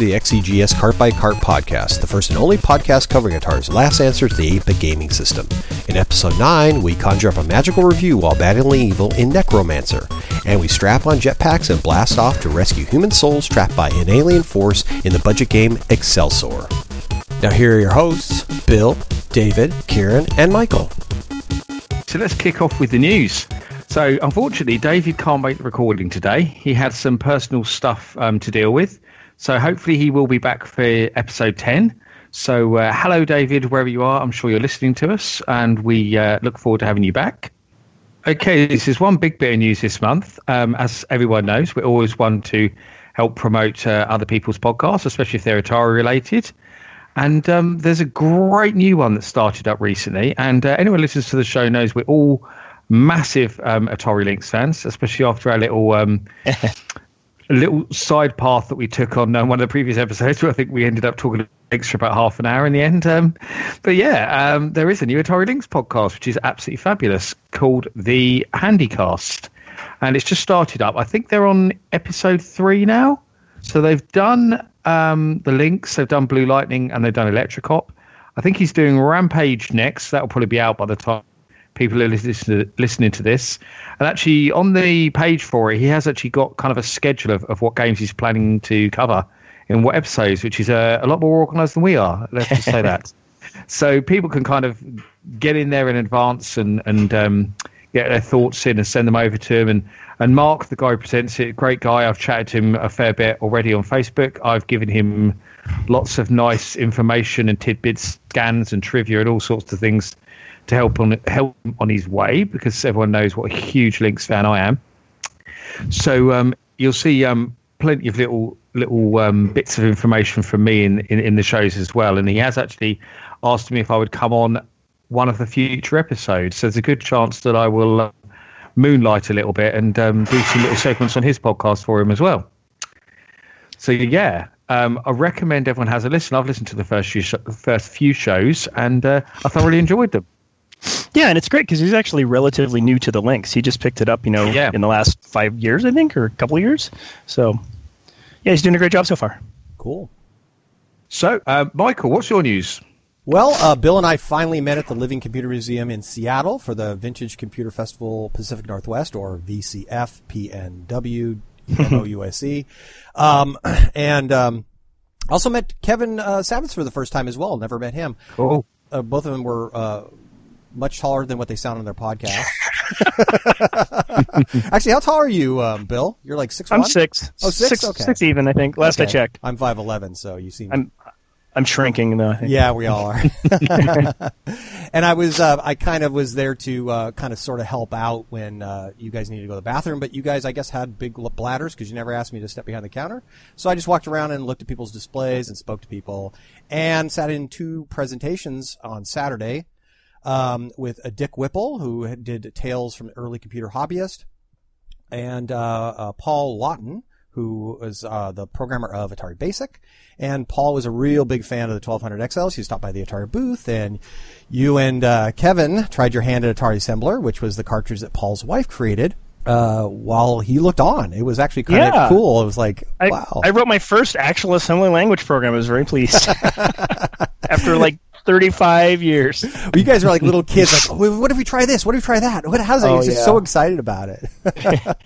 the XEGS Cart by Cart podcast, the first and only podcast covering Atari's last answer to the 8 bit gaming system. In episode 9, we conjure up a magical review while battling evil in Necromancer, and we strap on jetpacks and blast off to rescue human souls trapped by an alien force in the budget game Excelsor. Now, here are your hosts Bill, David, Kieran, and Michael. So let's kick off with the news. So, unfortunately, David can't make the recording today. He had some personal stuff um, to deal with. So, hopefully, he will be back for episode 10. So, uh, hello, David, wherever you are. I'm sure you're listening to us, and we uh, look forward to having you back. Okay, this is one big bit of news this month. Um, as everyone knows, we always want to help promote uh, other people's podcasts, especially if they're Atari related. And um, there's a great new one that started up recently. And uh, anyone who listens to the show knows we're all massive um, Atari Lynx fans, especially after our little um, little side path that we took on uh, one of the previous episodes, where I think we ended up talking for about half an hour in the end. Um, but yeah, um, there is a new Atari Lynx podcast, which is absolutely fabulous, called the Handycast, and it's just started up. I think they're on episode three now. So they've done um, the Lynx, they've done Blue Lightning, and they've done Electrocop. I think he's doing Rampage next. That'll probably be out by the time people are listening to, listening to this. And actually, on the page for it, he has actually got kind of a schedule of, of what games he's planning to cover in what episodes, which is uh, a lot more organised than we are. Let's just say that. So people can kind of get in there in advance and and um, get their thoughts in and send them over to him. And and Mark, the guy who presents it, great guy. I've chatted to him a fair bit already on Facebook. I've given him lots of nice information and tidbits, scans and trivia and all sorts of things to help on help him on his way because everyone knows what a huge Lynx fan I am. So um, you'll see um, plenty of little little um, bits of information from me in, in, in the shows as well. And he has actually asked me if I would come on one of the future episodes. So there's a good chance that I will uh, moonlight a little bit and um, do some little segments on his podcast for him as well. So yeah, um, I recommend everyone has a listen. I've listened to the first few sh- first few shows and uh, I thoroughly enjoyed them. Yeah, and it's great because he's actually relatively new to the Lynx. He just picked it up, you know, Yeah. in the last five years, I think, or a couple of years. So, yeah, he's doing a great job so far. Cool. So, uh, Michael, what's your news? Well, uh, Bill and I finally met at the Living Computer Museum in Seattle for the Vintage Computer Festival Pacific Northwest, or VCF PNW NOUSE. Um, and um, also met Kevin uh, Savetz for the first time as well. Never met him. Cool. Uh, both of them were uh, much taller than what they sound on their podcast. Actually, how tall are you, um, Bill? You're like six. I'm six. Oh, six? Six, Okay. six even, I think. Last I checked. I'm five eleven, so you seem I'm I'm shrinking though. Yeah, we all are. and I was, uh, I kind of was there to uh, kind of sort of help out when uh, you guys needed to go to the bathroom. But you guys, I guess, had big bladders because you never asked me to step behind the counter. So I just walked around and looked at people's displays and spoke to people, and sat in two presentations on Saturday um, with a Dick Whipple who did Tales from the Early Computer Hobbyist, and uh, uh, Paul Laughton, who was uh, the programmer of Atari Basic. And Paul was a real big fan of the 1200 XLs. He stopped by the Atari booth, and you and uh, Kevin tried your hand at Atari Assembler, which was the cartridge that Paul's wife created. Uh, while he looked on, it was actually kind Yeah. of cool. It was like, I, wow. I wrote my first actual assembly language program. I was very pleased. After like 35 years. you guys are like little kids. Like, "Wait, what if we try this? What if we try that? What? How's it? Oh, just yeah. so excited about it.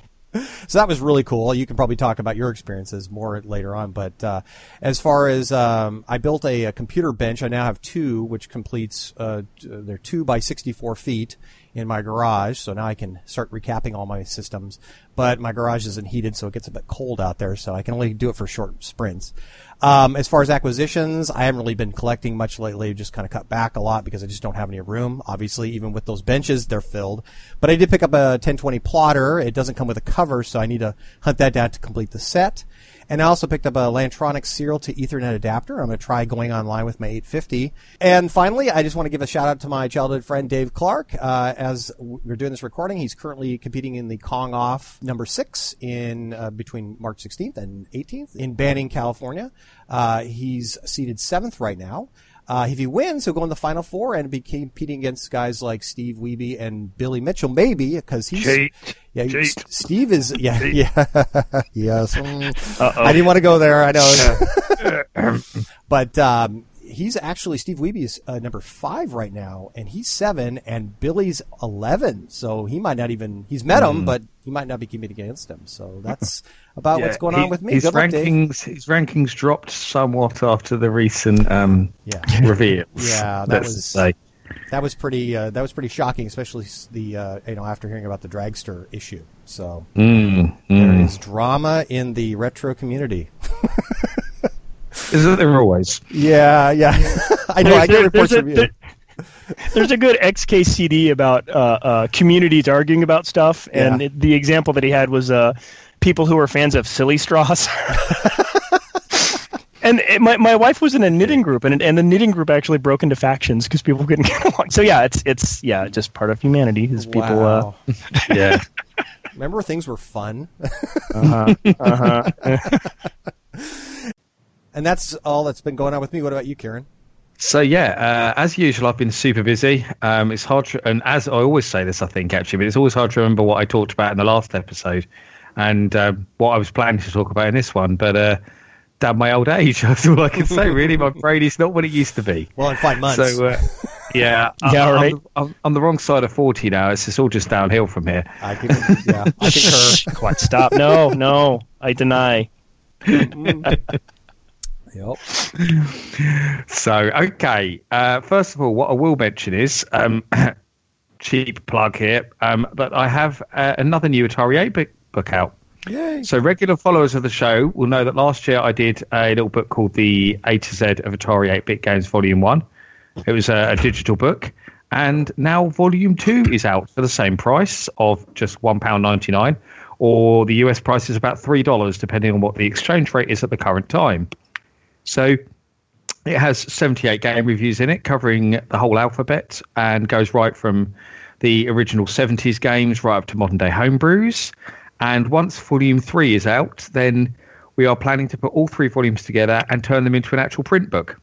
so that was really cool. You can probably talk about your experiences more later on. But uh, as far as um, I built a, a computer bench, I now have two, which completes. Uh, they're two by sixty-four feet in my garage. So now I can start recapping all my systems. But my garage isn't heated, so it gets a bit cold out there. So I can only do it for short sprints. Um, as far as acquisitions, I haven't really been collecting much lately. Just kind of cut back a lot because I just don't have any room. Obviously, even with those benches, they're filled. But I did pick up a 1020 plotter. It doesn't come with a cover, so I need to hunt that down to complete the set. And I also picked up a Lantronix serial to Ethernet adapter. I'm going to try going online with my 850. And finally, I just want to give a shout out to my childhood friend Dave Clark. Uh, as we're doing this recording, he's currently competing in the Kong Off number six in uh, between March 16th and 18th in Banning, California. Uh, he's seated seventh right now. Uh, if he wins, he'll go in the final four and be competing against guys like Steve Wiebe and Billy Mitchell, maybe because he's Cheat. yeah. Cheat. Steve is yeah yeah yes. Mm. I didn't want to go there. I know, but um, he's actually Steve Wiebe is uh, number five right now, and he's seven, and Billy's eleven. So he might not even he's met him, but he might not be competing against him. So that's about what's going he- on with me. His Good luck, rankings, his rankings dropped somewhat after the recent um, Yeah. reveals. Yeah, that was- say. That was pretty. Uh, that was pretty shocking, especially the uh, you know after hearing about the dragster issue. So Mm, there mm. is drama in the retro community. Isn't there always? Yeah, yeah. I know. I get There- reports there's, from a, you. there- there's a good XKCD about uh, uh, communities arguing about stuff, and Yeah. it- the example that he had was uh, people who are fans of silly straws. and it, my my wife was in a knitting group, and and the knitting group actually broke into factions because people couldn't get along. So yeah, it's it's yeah, just part of humanity is people. Uh, Wow. Yeah. Remember things were fun, uh-huh, uh-huh. And that's all that's been going on with me. What about you, Kieran? So yeah, uh, as usual, I've been super busy. Um, it's hard, to, and as I always say this, I think actually, but it's always hard to remember what I talked about in the last episode, and um, what I was planning to talk about in this one. But uh, damn my old age, that's all I can say. Really, my brain is not what it used to be. Well, in five months. So uh, yeah, Yeah, I, right. I'm, I'm, I'm the wrong side of forty now. It's, it's all just downhill from here. I can, yeah, I concur. What? Stop! No, no, I deny. Yep. So, okay. Uh, first of all, what I will mention is um, cheap plug here, um, but I have uh, another new Atari 8 book, book out. Yay. So, regular followers of the show will know that last year I did a little book called The A to Z of Atari 8 Bit Games Volume 1. It was a, a digital book. And now Volume 2 is out for the same price of just £1.99, or the US price is about $3, depending on what the exchange rate is at the current time. So, it has 78 game reviews in it, covering the whole alphabet, and goes right from the original 70s games right up to modern day homebrews. And once Volume 3 is out, then we are planning to put all three volumes together and turn them into an actual print book.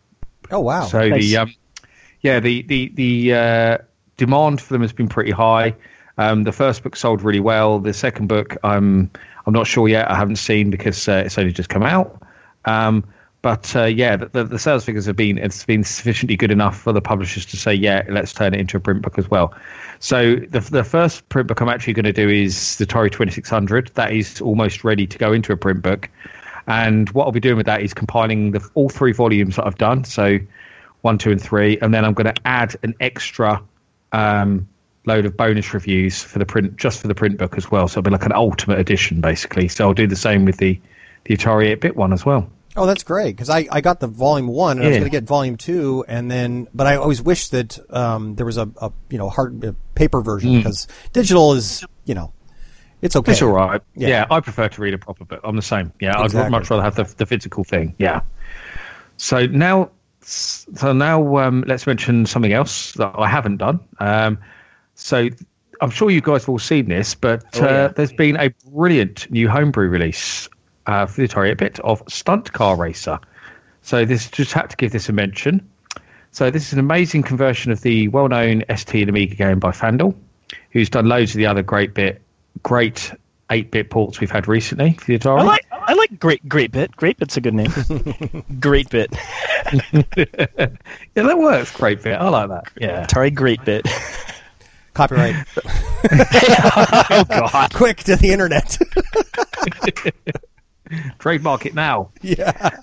Oh wow. So Nice. the um, yeah the the the uh, demand for them has been pretty high. Um, the first book sold really well. The second book, I'm I'm not sure yet. I haven't seen because uh, it's only just come out. Um, but uh, yeah, the, the, sales figures have been it's been sufficiently good enough for the publishers to say, yeah, let's turn it into a print book as well. So the the first print book I'm actually going to do is the Atari 2600. That is almost ready to go into a print book. And what I'll be doing with that is compiling the, all three volumes that I've done. So one, two, and three, and then I'm going to add an extra um, load of bonus reviews for the print, just for the print book as well. So it'll be like an ultimate edition, basically. So I'll do the same with the the Atari 8-bit one as well. Oh, that's great because I, I got the volume one and I was going to get volume two and then but I always wish that um, there was a, a you know hard uh, paper version because digital is you know it's okay. It's all right. Yeah. Yeah. I prefer to read a proper book. I'm the same. Yeah, I'd much rather have the, the physical thing. Yeah. So now, so now um, let's mention something else that I haven't done. Um, so I'm sure you guys have all seen this, but Oh, uh, there's been a brilliant new homebrew release uh, for the Atari 8-bit of Stunt Car Racer. So this just had to give this a mention. So this is an amazing conversion of the well-known ST and Amiga game by Fandal, who's done loads of the other great bit, great 8-bit ports we've had recently for the Atari. I like I like great great bit. Great bit's a good name. great bit. yeah, that works. Great bit. I like that. Yeah. Atari great bit. Copyright oh God. quick to the internet. Trademark it now. yeah.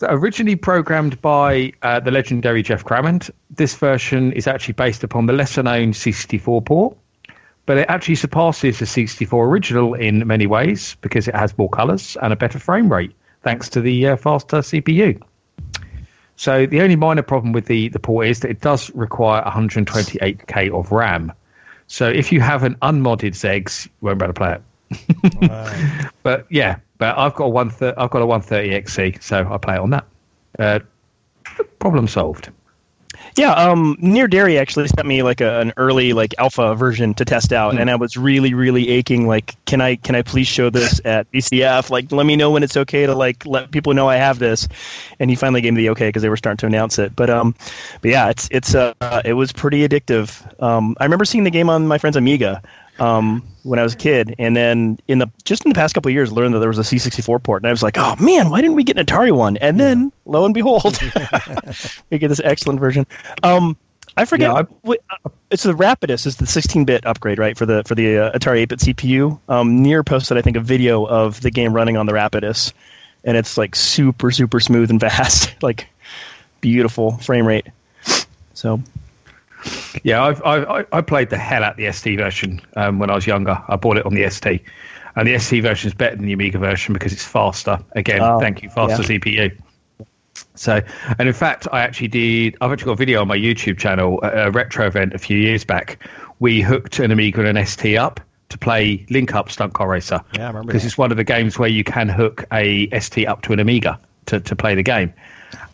So originally programmed by uh, the legendary Geoff Crammond, this version is actually based upon the lesser-known C64 port, but it actually surpasses the C64 original in many ways because it has more colours and a better frame rate thanks to the uh, faster CPU. So the only minor problem with the, the port is that it does require 128k of RAM. So if you have an unmodded Zegs, you won't be able to play it. But yeah, but I've got a one thir- I've got a 130 XC, so I play it on that. Uh, problem solved. Yeah, um, Nir Dary actually sent me like a, an early like alpha version to test out, mm. and I was really really aching. Like, can I can I please show this at VCF? Like, let me know when it's okay to like let people know I have this. And he finally gave me the okay because they were starting to announce it. But um, but yeah, it's it's uh, it was pretty addictive. Um, I remember seeing the game on my friend's Amiga um, when I was a kid, and then in the just in the past couple of years, learned that there was a C64 port, and I was like, oh man, why didn't we get an Atari one? And then lo and behold, we get this excellent version. Um, I forget. Yeah, I, uh, it's the Rapidus is the 16-bit upgrade, right, for the for the uh, Atari 8-bit CPU. Um, Nir posted, I think, a video of the game running on the Rapidus, and it's like super super smooth and fast, like beautiful frame rate. So yeah, I've, i I played the hell out the ST version um, when I was younger. I bought it on the ST, and the ST version is better than the Amiga version because it's faster. Again, oh, thank you, faster yeah. CPU. So, and in fact, I actually did. I've actually got a video on my YouTube channel, a, a retro event a few years back. We hooked an Amiga and an ST up to play Link Up Stunt Car Racer. Yeah, I remember. Because it's one of the games where you can hook a ST up to an Amiga to, to play the game,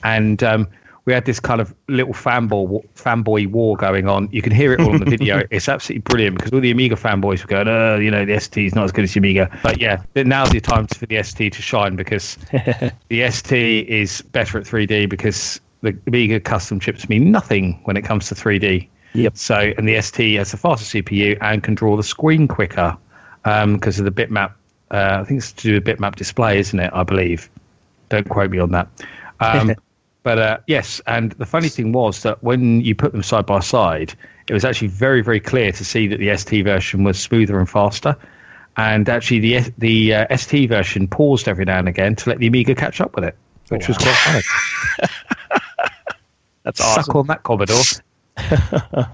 and um, we had this kind of little fanboy fanboy war going on. You can hear it all on the video. it's absolutely brilliant because all the Amiga fanboys were going, "Oh, you know, the ST is not as good as the Amiga." But yeah, now's the time for the ST to shine because the ST is better at 3D because the Amiga custom chips mean nothing when it comes to 3D. Yep. So, and the ST has a faster CPU and can draw the screen quicker because um, of the bitmap. Uh, I think it's to do with bitmap display, isn't it? I believe. Don't quote me on that. Um, But uh, yes, and the funny thing was that when you put them side by side, it was actually very, very clear to see that the ST version was smoother and faster. And actually, the the uh, ST version paused every now and again to let the Amiga catch up with it, which oh, wow. was quite funny. That's awesome. Suck on that Commodore.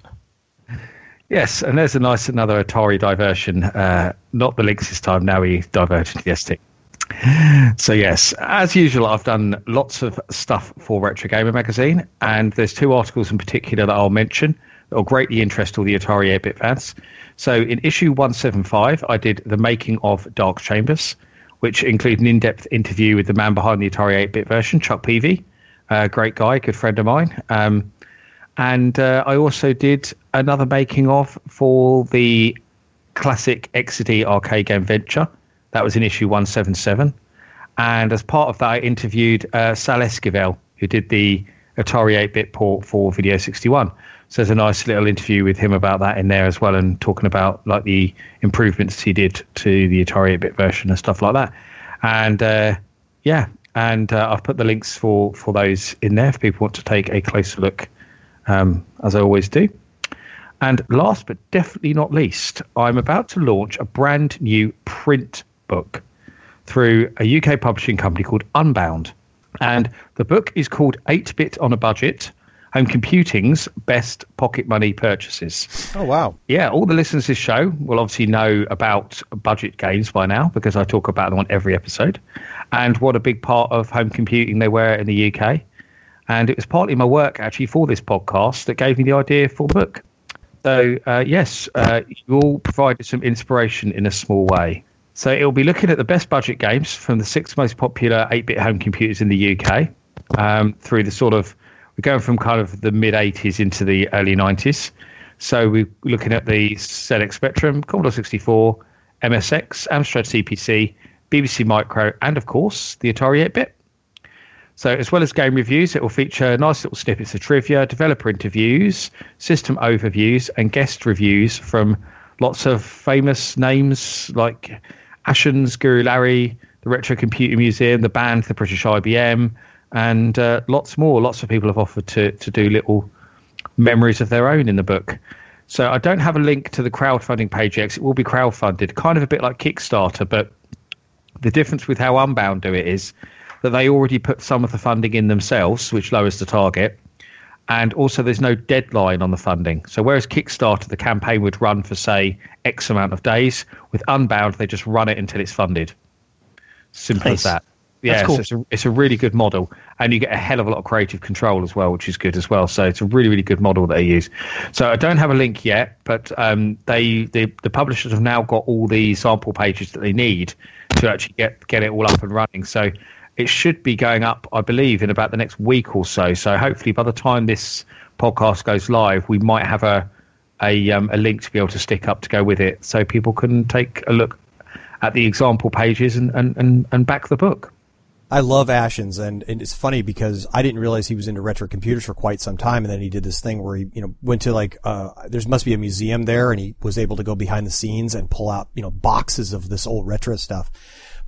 yes, and there's a nice another Atari diversion. Uh, not the Lynx this time. Now we diverted to the ST. So yes, as usual, I've done lots of stuff for Retro Gamer magazine, and there's two articles in particular that I'll mention that will greatly interest all the Atari 8-bit fans. So in issue 175, I did the making of Dark Chambers, which include an in-depth interview with the man behind the Atari 8-bit version, Chuck Peavey, a great guy, good friend of mine. Um, and uh, I also did another making of for the classic Exidy arcade game Venture that was in issue 177. And as part of that, I interviewed uh, Sal Esquivel, who did the Atari 8 bit port for Video 61. So there's a nice little interview with him about that in there as well, and talking about like the improvements he did to the Atari 8 bit version and stuff like that. And uh, yeah, and uh, I've put the links for, for those in there if people want to take a closer look, um, as I always do. And last but definitely not least, I'm about to launch a brand new print book through a UK publishing company called Unbound. And the book is called 8 Bit on a Budget Home Computing's Best Pocket Money Purchases. Oh, wow. Yeah, all the listeners to this show will obviously know about budget games by now because I talk about them on every episode and what a big part of home computing they were in the UK. And it was partly my work actually for this podcast that gave me the idea for the book. So, uh, yes, uh, you all provided some inspiration in a small way. So it'll be looking at the best budget games from the six most popular 8-bit home computers in the UK um, through the sort of we're going from kind of the mid 80s into the early 90s. So we're looking at the ZX Spectrum, Commodore 64, MSX, Amstrad CPC, BBC Micro, and of course the Atari 8-bit. So, as well as game reviews, it will feature nice little snippets of trivia, developer interviews, system overviews, and guest reviews from lots of famous names like Ashens, Guru Larry, the Retro Computer Museum, the band, the British IBM, and uh, lots more. Lots of people have offered to, to do little memories of their own in the book. So I don't have a link to the crowdfunding page yet. It will be crowdfunded, kind of a bit like Kickstarter, but the difference with how Unbound do it is that they already put some of the funding in themselves, which lowers the target. And also, there's no deadline on the funding. So, whereas Kickstarter, the campaign would run for, say, X amount of days, with Unbound, they just run it until it's funded. Simple nice. as that. Yeah, cool. so it's, a, it's a really good model, and you get a hell of a lot of creative control as well, which is good as well. So it's a really, really good model that they use. So I don't have a link yet, but um, they the, the publishers have now got all the sample pages that they need to actually get get it all up and running. So it should be going up, I believe, in about the next week or so. So hopefully, by the time this podcast goes live, we might have a a, um, a link to be able to stick up to go with it, so people can take a look at the example pages and and, and, and back the book. I love Ashens, and, and it's funny because I didn't realize he was into retro computers for quite some time, and then he did this thing where he, you know, went to like, uh, there must be a museum there, and he was able to go behind the scenes and pull out, you know, boxes of this old retro stuff.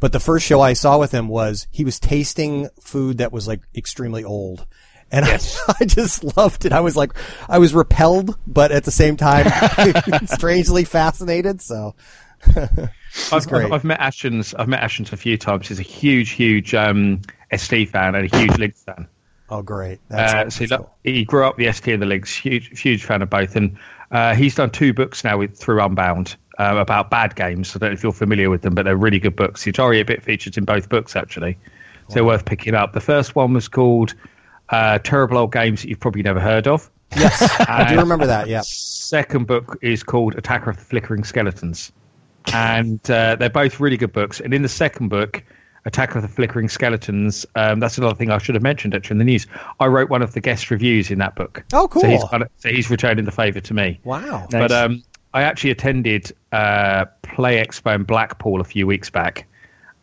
But the first show I saw with him was he was tasting food that was like extremely old. And yes. I, I just loved it. I was like, I was repelled, but at the same time, strangely fascinated. So I've, I've, I've, met Ashens. I've met Ashens a few times. He's a huge, huge um, ST fan and a huge Lynx fan. Oh, great! Uh, so he, cool. he, grew up the ST and the Lynx. Huge, huge fan of both, and uh, he's done two books now with through Unbound uh, about bad games. I don't know if you're familiar with them, but they're really good books. The Atari 8-bit featured in both books actually, so they're worth picking up. The first one was called uh, "Terrible Old Games That You've Probably Never Heard of." Yes, I do remember that. Yeah. Second book is called "Attacker of the Flickering Skeletons." and uh, they're both really good books. And in the second book, Attack of the Flickering Skeletons, um, that's another thing I should have mentioned actually in the news. I wrote one of the guest reviews in that book. Oh, cool! So he's, so he's returning the favour to me. Wow! Nice. But um, I actually attended uh, Play Expo in Blackpool a few weeks back,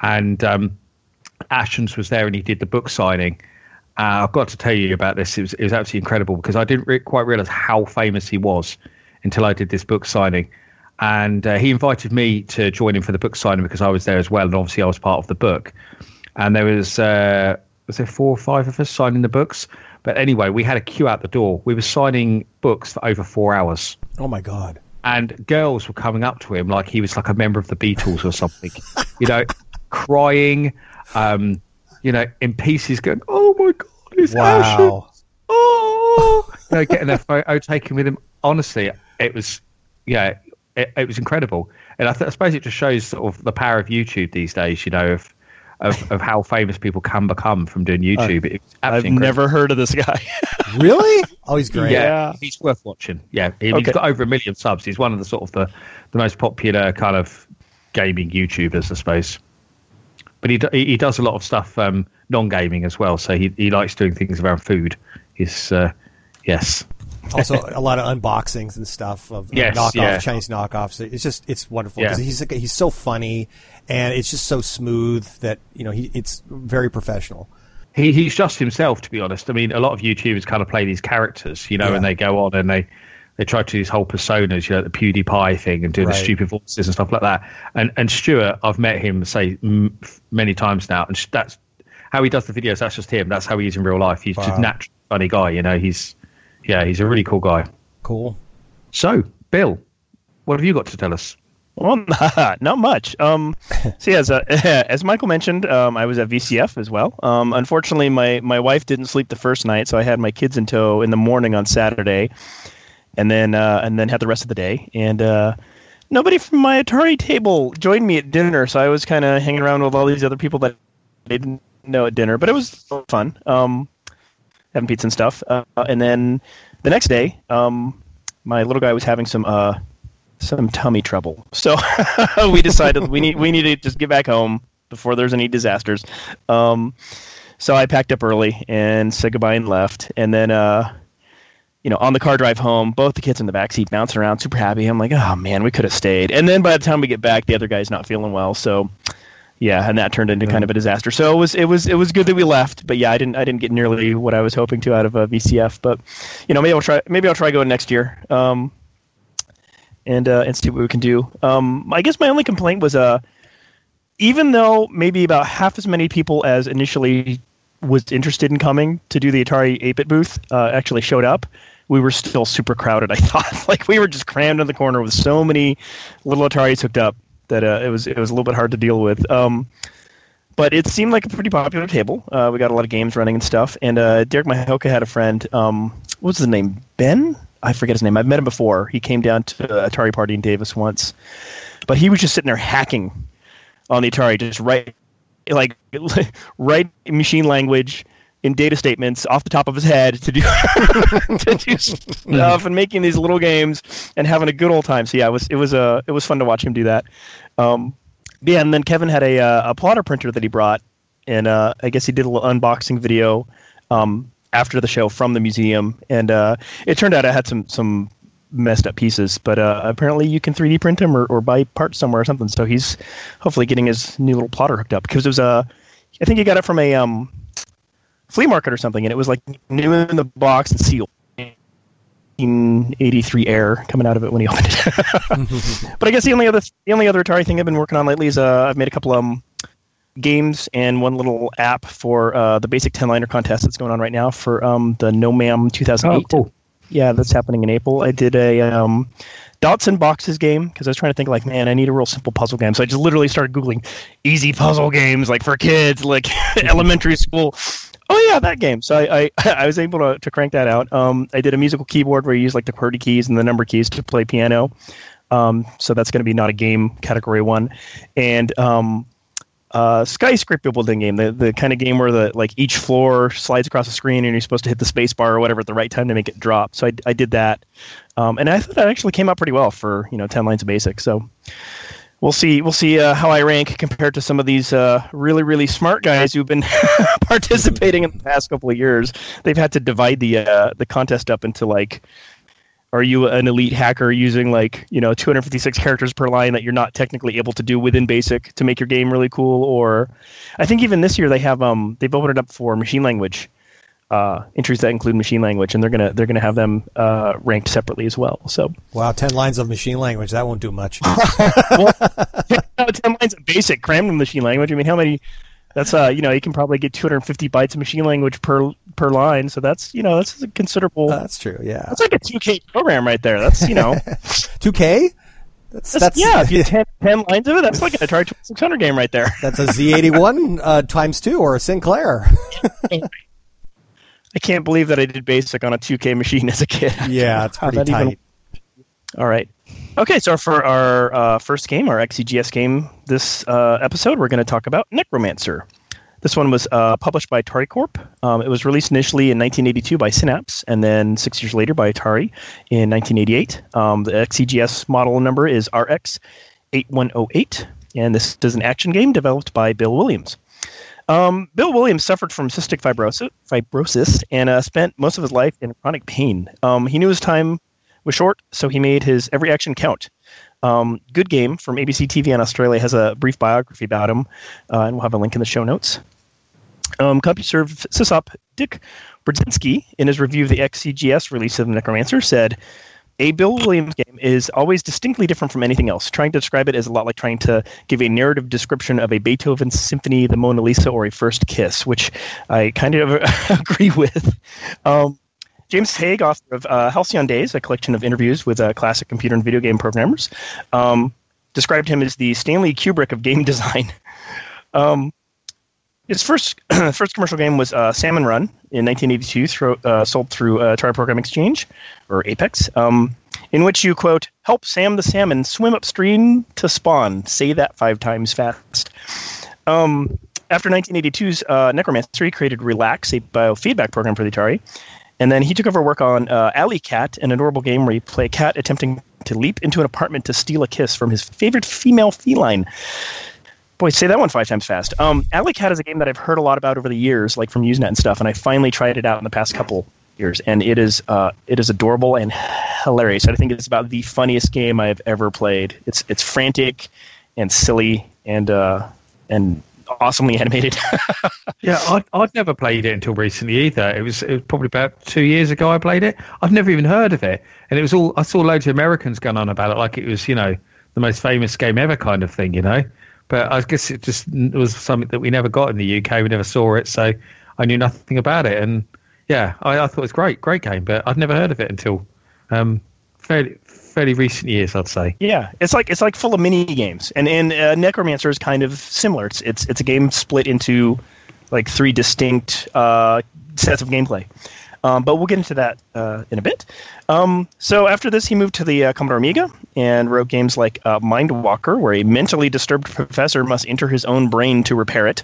and um, Ashens was there and he did the book signing. Uh, I've got to tell you about this. It was, it was absolutely incredible because I didn't re- quite realize how famous he was until I did this book signing and uh, he invited me to join him for the book signing because I was there as well, and obviously I was part of the book. And there was uh, was there four or five of us signing the books. But anyway, we had a queue out the door. We were signing books for over four hours. Oh my god! And girls were coming up to him like he was like a member of the Beatles or something, you know, crying, um, you know, in pieces, going, "Oh my god, it's wow!" Oh, you know, getting their photo taken with him. Honestly, it was, yeah, it, it was incredible. And I, th- I, suppose it just shows sort of the power of YouTube these days. You know, of of, of how famous people can become from doing YouTube. Uh, I've incredible. never heard of this guy. really? Oh, he's great. Yeah, yeah, he's worth watching. Yeah, he, has got over a million subs. He's one of the sort of the, the most popular kind of gaming YouTubers, I suppose. But he he does a lot of stuff um, non-gaming as well. So he he likes doing things around food. He's uh, yes also a lot of unboxings and stuff of yes, knockoffs, yeah. Chinese knockoffs. It's just it's wonderful because yeah. he's he's so funny and it's just so smooth that you know he it's very professional. He he's just himself, to be honest. I mean, a lot of YouTubers kind of play these characters, you know, yeah. and they go on and they they try to do these whole personas, you know, the PewDiePie thing and do right. the stupid voices and stuff like that. And and Stuart, I've met him say m- many times now, and that's how he does the videos. That's just him. That's how he is in real life. He's wow. just natural funny guy, you know. He's yeah, he's a really cool guy. Cool. So, Bill, what have you got to tell us? Well, not much. Um, so yeah, as, uh, as Michael mentioned, um, I was at VCF as well. Um, unfortunately, my, my wife didn't sleep the first night, so I had my kids in tow in the morning on Saturday, and then uh, and then had the rest of the day. And uh, nobody from my Atari table joined me at dinner, so I was kind of hanging around with all these other people that I didn't know at dinner. But it was fun. Um, having pizza and stuff. Uh, and then the next day, um, my little guy was having some uh, some tummy trouble, so we decided we need we need to just get back home before there's any disasters. Um, so I packed up early and said goodbye and left. And then, uh, you know, on the car drive home, both the kids in the back seat bouncing around, super happy. I'm like, oh man, we could have stayed. And then by the time we get back, the other guy's not feeling well, so yeah, and that turned into kind of a disaster. So it was it was it was good that we left, but yeah, I didn't I didn't get nearly what I was hoping to out of a VCF. But you know, maybe I'll try maybe I'll try going next year, um, and uh, and see what we can do. Um, I guess my only complaint was uh, even though maybe about half as many people as initially was interested in coming to do the Atari 8-bit booth uh, actually showed up. We were still super crowded. I thought like we were just crammed in the corner with so many little Ataris hooked up that uh, it was it was a little bit hard to deal with. Um, but it seemed like a pretty popular table. Uh, we got a lot of games running and stuff. And uh, Derek Mihocka had a friend. Um, what was his name? Ben? I forget his name. I've met him before. He came down to Atari party in Davis once, but he was just sitting there hacking on the Atari, just write like write machine language in data statements off the top of his head to do to do stuff and making these little games and having a good old time. So yeah, it was it was uh, it was fun to watch him do that. Um, yeah, and then Kevin had a uh, a plotter printer that he brought, and uh, I guess he did a little unboxing video um, after the show from the museum, and uh, it turned out I had some some messed up pieces, but uh, apparently you can 3D print them or, or buy parts somewhere or something. So he's hopefully getting his new little plotter hooked up because it was a, I think he got it from a um, flea market or something, and it was like new in the box and sealed. 1983 air coming out of it when he opened it. but I guess the only other the only other Atari thing I've been working on lately is uh, I've made a couple um games and one little app for uh, the basic 10 liner contest that's going on right now for um, the NOMAM 2008. Oh, cool. Yeah, that's happening in April. I did a um, dots and boxes game because I was trying to think like, man, I need a real simple puzzle game. So I just literally started googling easy puzzle games like for kids, like elementary school. Oh yeah, that game. So I, I, I was able to, to crank that out. Um, I did a musical keyboard where you use like the QWERTY keys and the number keys to play piano. Um, so that's going to be not a game category one, and um, uh, skyscraper building game, the the kind of game where the like each floor slides across the screen and you're supposed to hit the space bar or whatever at the right time to make it drop. So I, I did that, um, and I thought that actually came out pretty well for you know ten lines of basic. So we'll see we'll see uh, how I rank compared to some of these uh, really really smart guys who've been participating in the past couple of years. They've had to divide the uh, the contest up into like are you an elite hacker using like you know 256 characters per line that you're not technically able to do within basic to make your game really cool or i think even this year they have um they've opened it up for machine language uh, entries that include machine language and they're gonna they're gonna have them uh, ranked separately as well so Wow, 10 lines of machine language. That won't do much. well, 10 lines of basic crammed in machine language i mean how many that's uh you know you can probably get 250 bytes of machine language per per line so that's you know that's a considerable Uh, that's true, yeah. that's like a 2k program right there that's you know 2K? That's, That's, that's, yeah, if you 10, 10 lines of it, that's like an Atari 2600 game right there. that's a Z81 uh, times two or a Sinclair. I can't believe that I did BASIC on a 2K machine as a kid. yeah, it's pretty that even- tight. All right. Okay, so for our uh, first game, our XEGS game this uh, episode, we're going to talk about Necromancer. This one was uh, published by Atari Corp. Um, it was released initially in 1982 by Synapse, and then six years later by Atari in 1988. Um, the XEGS model number is RX8108, and this is an action game developed by Bill Williams. Um, Bill Williams suffered from cystic fibrosis, fibrosis and uh, spent most of his life in chronic pain. Um, he knew his time was short, so he made his every action count. Um, Good Game from ABC TV in Australia has a brief biography about him, uh, and we'll have a link in the show notes. Um, CompuServe sysop Dick Brudzynski, in his review of the XEGS release of Necromancer, said, a Bill Williams game is always distinctly different from anything else. Trying to describe it is a lot like trying to give a narrative description of a Beethoven symphony, the Mona Lisa, or a first kiss, which I kind of agree with. Um, James Hague, author of uh, Halcyon Days, a collection of interviews with uh, classic computer and video game programmers, um, described him as the Stanley Kubrick of game design. Um, his first first commercial game was uh, Salmon Run in 1982, thro- uh, sold through uh, Atari Program Exchange or Apex, um, in which you quote help Sam the salmon swim upstream to spawn. Say that five times fast. Um, after 1982's uh, Necromancer, he created Relax, a biofeedback program for the Atari, and then he took over work on uh, Alley Cat, an adorable game where you play a cat attempting to leap into an apartment to steal a kiss from his favorite female feline. Boy, say that one five times fast. Um, Alley Cat is a game that I've heard a lot about over the years, like from Usenet and stuff, and I finally tried it out in the past couple years, and it is uh, it is adorable and hilarious. I think it's about the funniest game I've ever played. It's it's frantic and silly and uh, and awesomely animated. Yeah, I'd, I'd never played it until recently either. It was, it was probably about two years ago I played it. I've never even heard of it. And it was all, I saw loads of Americans going on about it like it was, you know, the most famous game ever kind of thing, you know. But I guess it just was something that we never got in the UK. We never saw it. So I knew nothing about it. And yeah, I, I thought it was great, great game. But I'd never heard of it until um, fairly, fairly recent years, I'd say. Yeah, it's like it's like full of mini games, and and uh, Necromancer is kind of similar. It's it's it's a game split into like three distinct uh, sets of gameplay. Um, but we'll get into that uh, in a bit. Um, so after this, he moved to the uh, Commodore Amiga and wrote games like uh, Mind Walker, where a mentally disturbed professor must enter his own brain to repair it,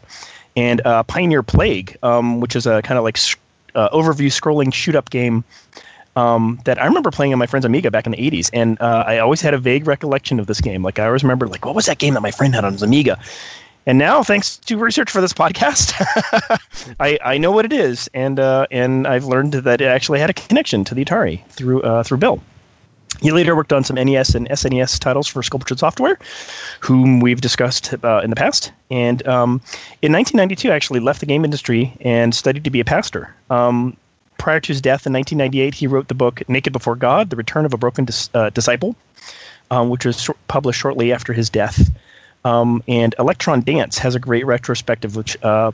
and uh, Pioneer Plague, um, which is a kind of like uh, overview scrolling shoot up game um, that I remember playing on my friend's Amiga back in the 80s. And uh, I always had a vague recollection of this game. Like, I always remember, like, what was that game that my friend had on his Amiga? And now, thanks to research for this podcast, I, I know what it is, and uh, and I've learned that it actually had a connection to the Atari through uh, through Bill. He later worked on some NES and SNES titles for Sculptured Software, whom we've discussed uh, in the past. And um, in 1992, actually left the game industry and studied to be a pastor. Um, prior to his death in 1998, he wrote the book Naked Before God: The Return of a Broken Dis- uh, Disciple, um, which was sh- published shortly after his death. Um, and Electron Dance has a great retrospective, which uh,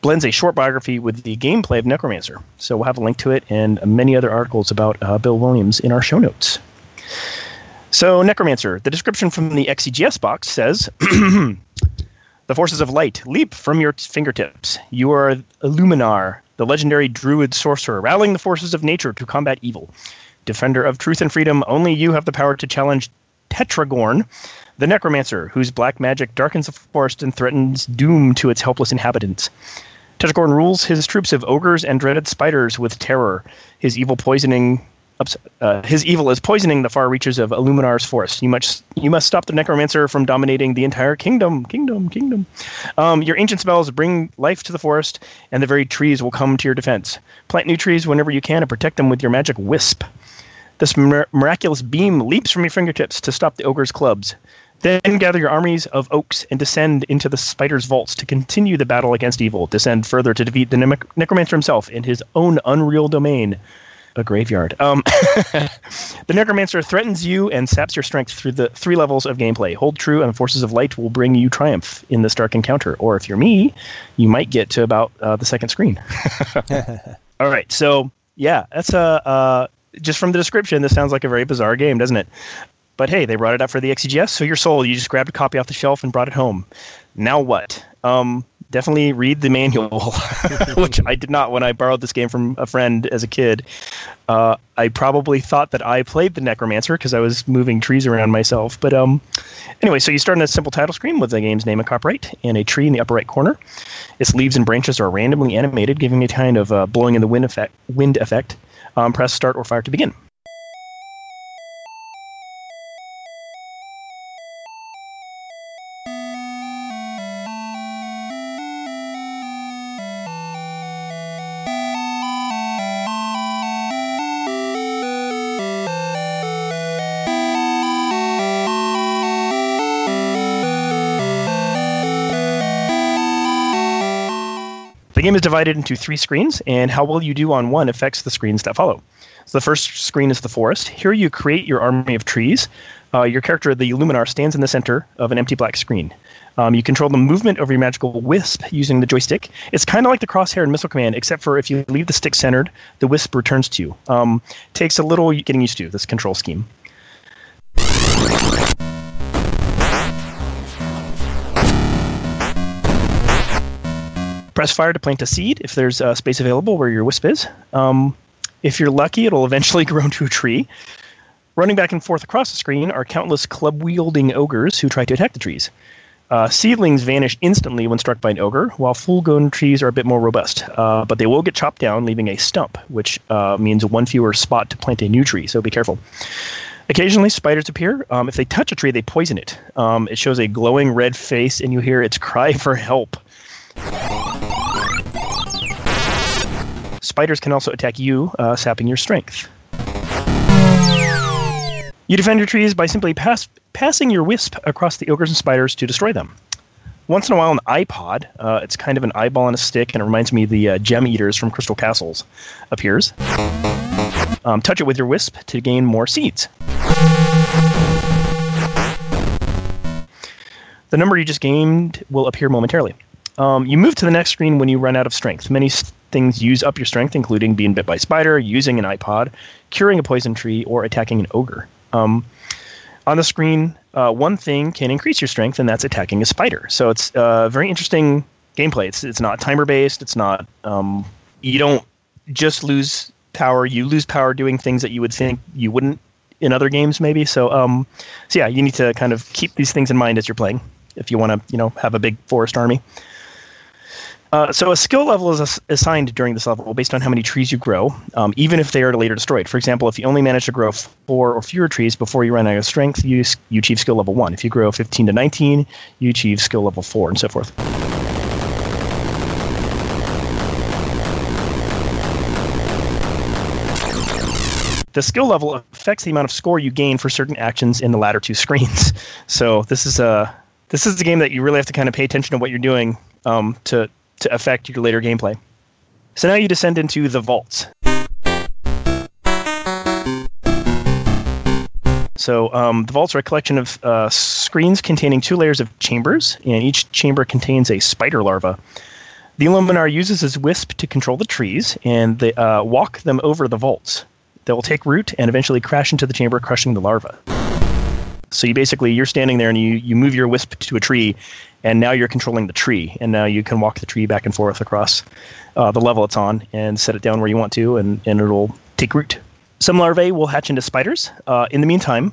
blends a short biography with the gameplay of Necromancer. So we'll have a link to it and many other articles about uh, Bill Williams in our show notes. So, Necromancer, the description from the XEGS box says The forces of light leap from your fingertips. You are Illuminar, the legendary druid sorcerer, rallying the forces of nature to combat evil. Defender of truth and freedom, only you have the power to challenge Tetragorn, the necromancer, whose black magic darkens the forest and threatens doom to its helpless inhabitants. Tetragorn rules his troops of ogres and dreaded spiders with terror. His evil poisoning uh, his evil is poisoning the far reaches of Illuminar's forest. You must you must stop the necromancer from dominating the entire kingdom. Kingdom, kingdom. Um, your ancient spells bring life to the forest, and the very trees will come to your defense. Plant new trees whenever you can, and protect them with your magic wisp. This mir- miraculous beam leaps from your fingertips to stop the ogre's clubs. Then gather your armies of oaks and descend into the spider's vaults to continue the battle against evil. Descend further to defeat the ne- necromancer himself in his own unreal domain a graveyard. Um, the Necromancer threatens you and saps your strength through the three levels of gameplay. Hold true, and Forces of Light will bring you triumph in this dark encounter. Or if you're me, you might get to about uh, the second screen. All right, so yeah, that's a uh, just from the description. This sounds like a very bizarre game, doesn't it? But hey, they brought it out for the XEGS, so you're sold. you just grabbed a copy off the shelf and brought it home. Now what? Um, definitely read the manual, which I did not when I borrowed this game from a friend as a kid. Uh, I probably thought that I played the Necromancer because I was moving trees around myself. But um, anyway, so you start on a simple title screen with the game's name and copyright and a tree in the upper right corner. Its leaves and branches are randomly animated, giving a kind of uh, blowing in the wind effect. Wind effect. Um, press start or fire to begin. Game is divided into three screens, and how well you do on one affects the screens that follow. So the first screen is the forest. Here you create your army of trees. Uh, your character, the Luminar, stands in the center of an empty black screen. Um, you control the movement of your magical wisp using the joystick. It's kind of like the crosshair in Missile Command, except for if you leave the stick centered, the wisp returns to you. Um, takes a little getting used to this control scheme. Press fire to plant a seed if there's space available where your wisp is. Um, if you're lucky, it'll eventually grow into a tree. Running back and forth across the screen are countless club wielding ogres who try to attack the trees. Uh, seedlings vanish instantly when struck by an ogre, while full grown trees are a bit more robust. Uh, but they will get chopped down, leaving a stump, which uh, means one fewer spot to plant a new tree, so be careful. Occasionally, spiders appear. Um, if they touch a tree, they poison it. Um, it shows a glowing red face, and you hear its cry for help. Spiders can also attack you, uh, sapping your strength. You defend your trees by simply pass, passing your wisp across the ogres and spiders to destroy them. Once in a while, an iPod, uh, it's kind of an eyeball on a stick, and it reminds me of the uh, gem eaters from Crystal Castles, appears. Um, touch it with your wisp to gain more seeds. The number you just gained will appear momentarily. Um, you move to the next screen when you run out of strength. Many things use up your strength, including being bit by a spider, using an iPod, curing a poison tree, or attacking an ogre. Um, on the screen, uh, one thing can increase your strength, and that's attacking a spider. So it's uh, very interesting gameplay. It's it's not timer based. It's not um, you don't just lose power. You lose power doing things that you would think you wouldn't in other games, maybe. So um, so yeah, you need to kind of keep these things in mind as you're playing if you want to you know have a big forest army. Uh, so a skill level is ass- assigned during this level based on how many trees you grow, um, even if they are later destroyed. For example, if you only manage to grow four or fewer trees before you run out of strength, you, you achieve skill level one. If you grow 15 to 19, you achieve skill level four, and so forth. the skill level affects the amount of score you gain for certain actions in the latter two screens. So this is a this is a game that you really have to kind of pay attention to what you're doing um, to to affect your later gameplay. So now you descend into the vaults. So um, the vaults are a collection of uh, screens containing two layers of chambers, and each chamber contains a spider larva. The Illuminar uses his wisp to control the trees, and they uh, walk them over the vaults They will take root and eventually crash into the chamber, crushing the larva. So you basically you're standing there and you, you move your wisp to a tree, and now you're controlling the tree, and now you can walk the tree back and forth across uh, the level it's on and set it down where you want to, and, and it'll take root. Some larvae will hatch into spiders uh, in the meantime,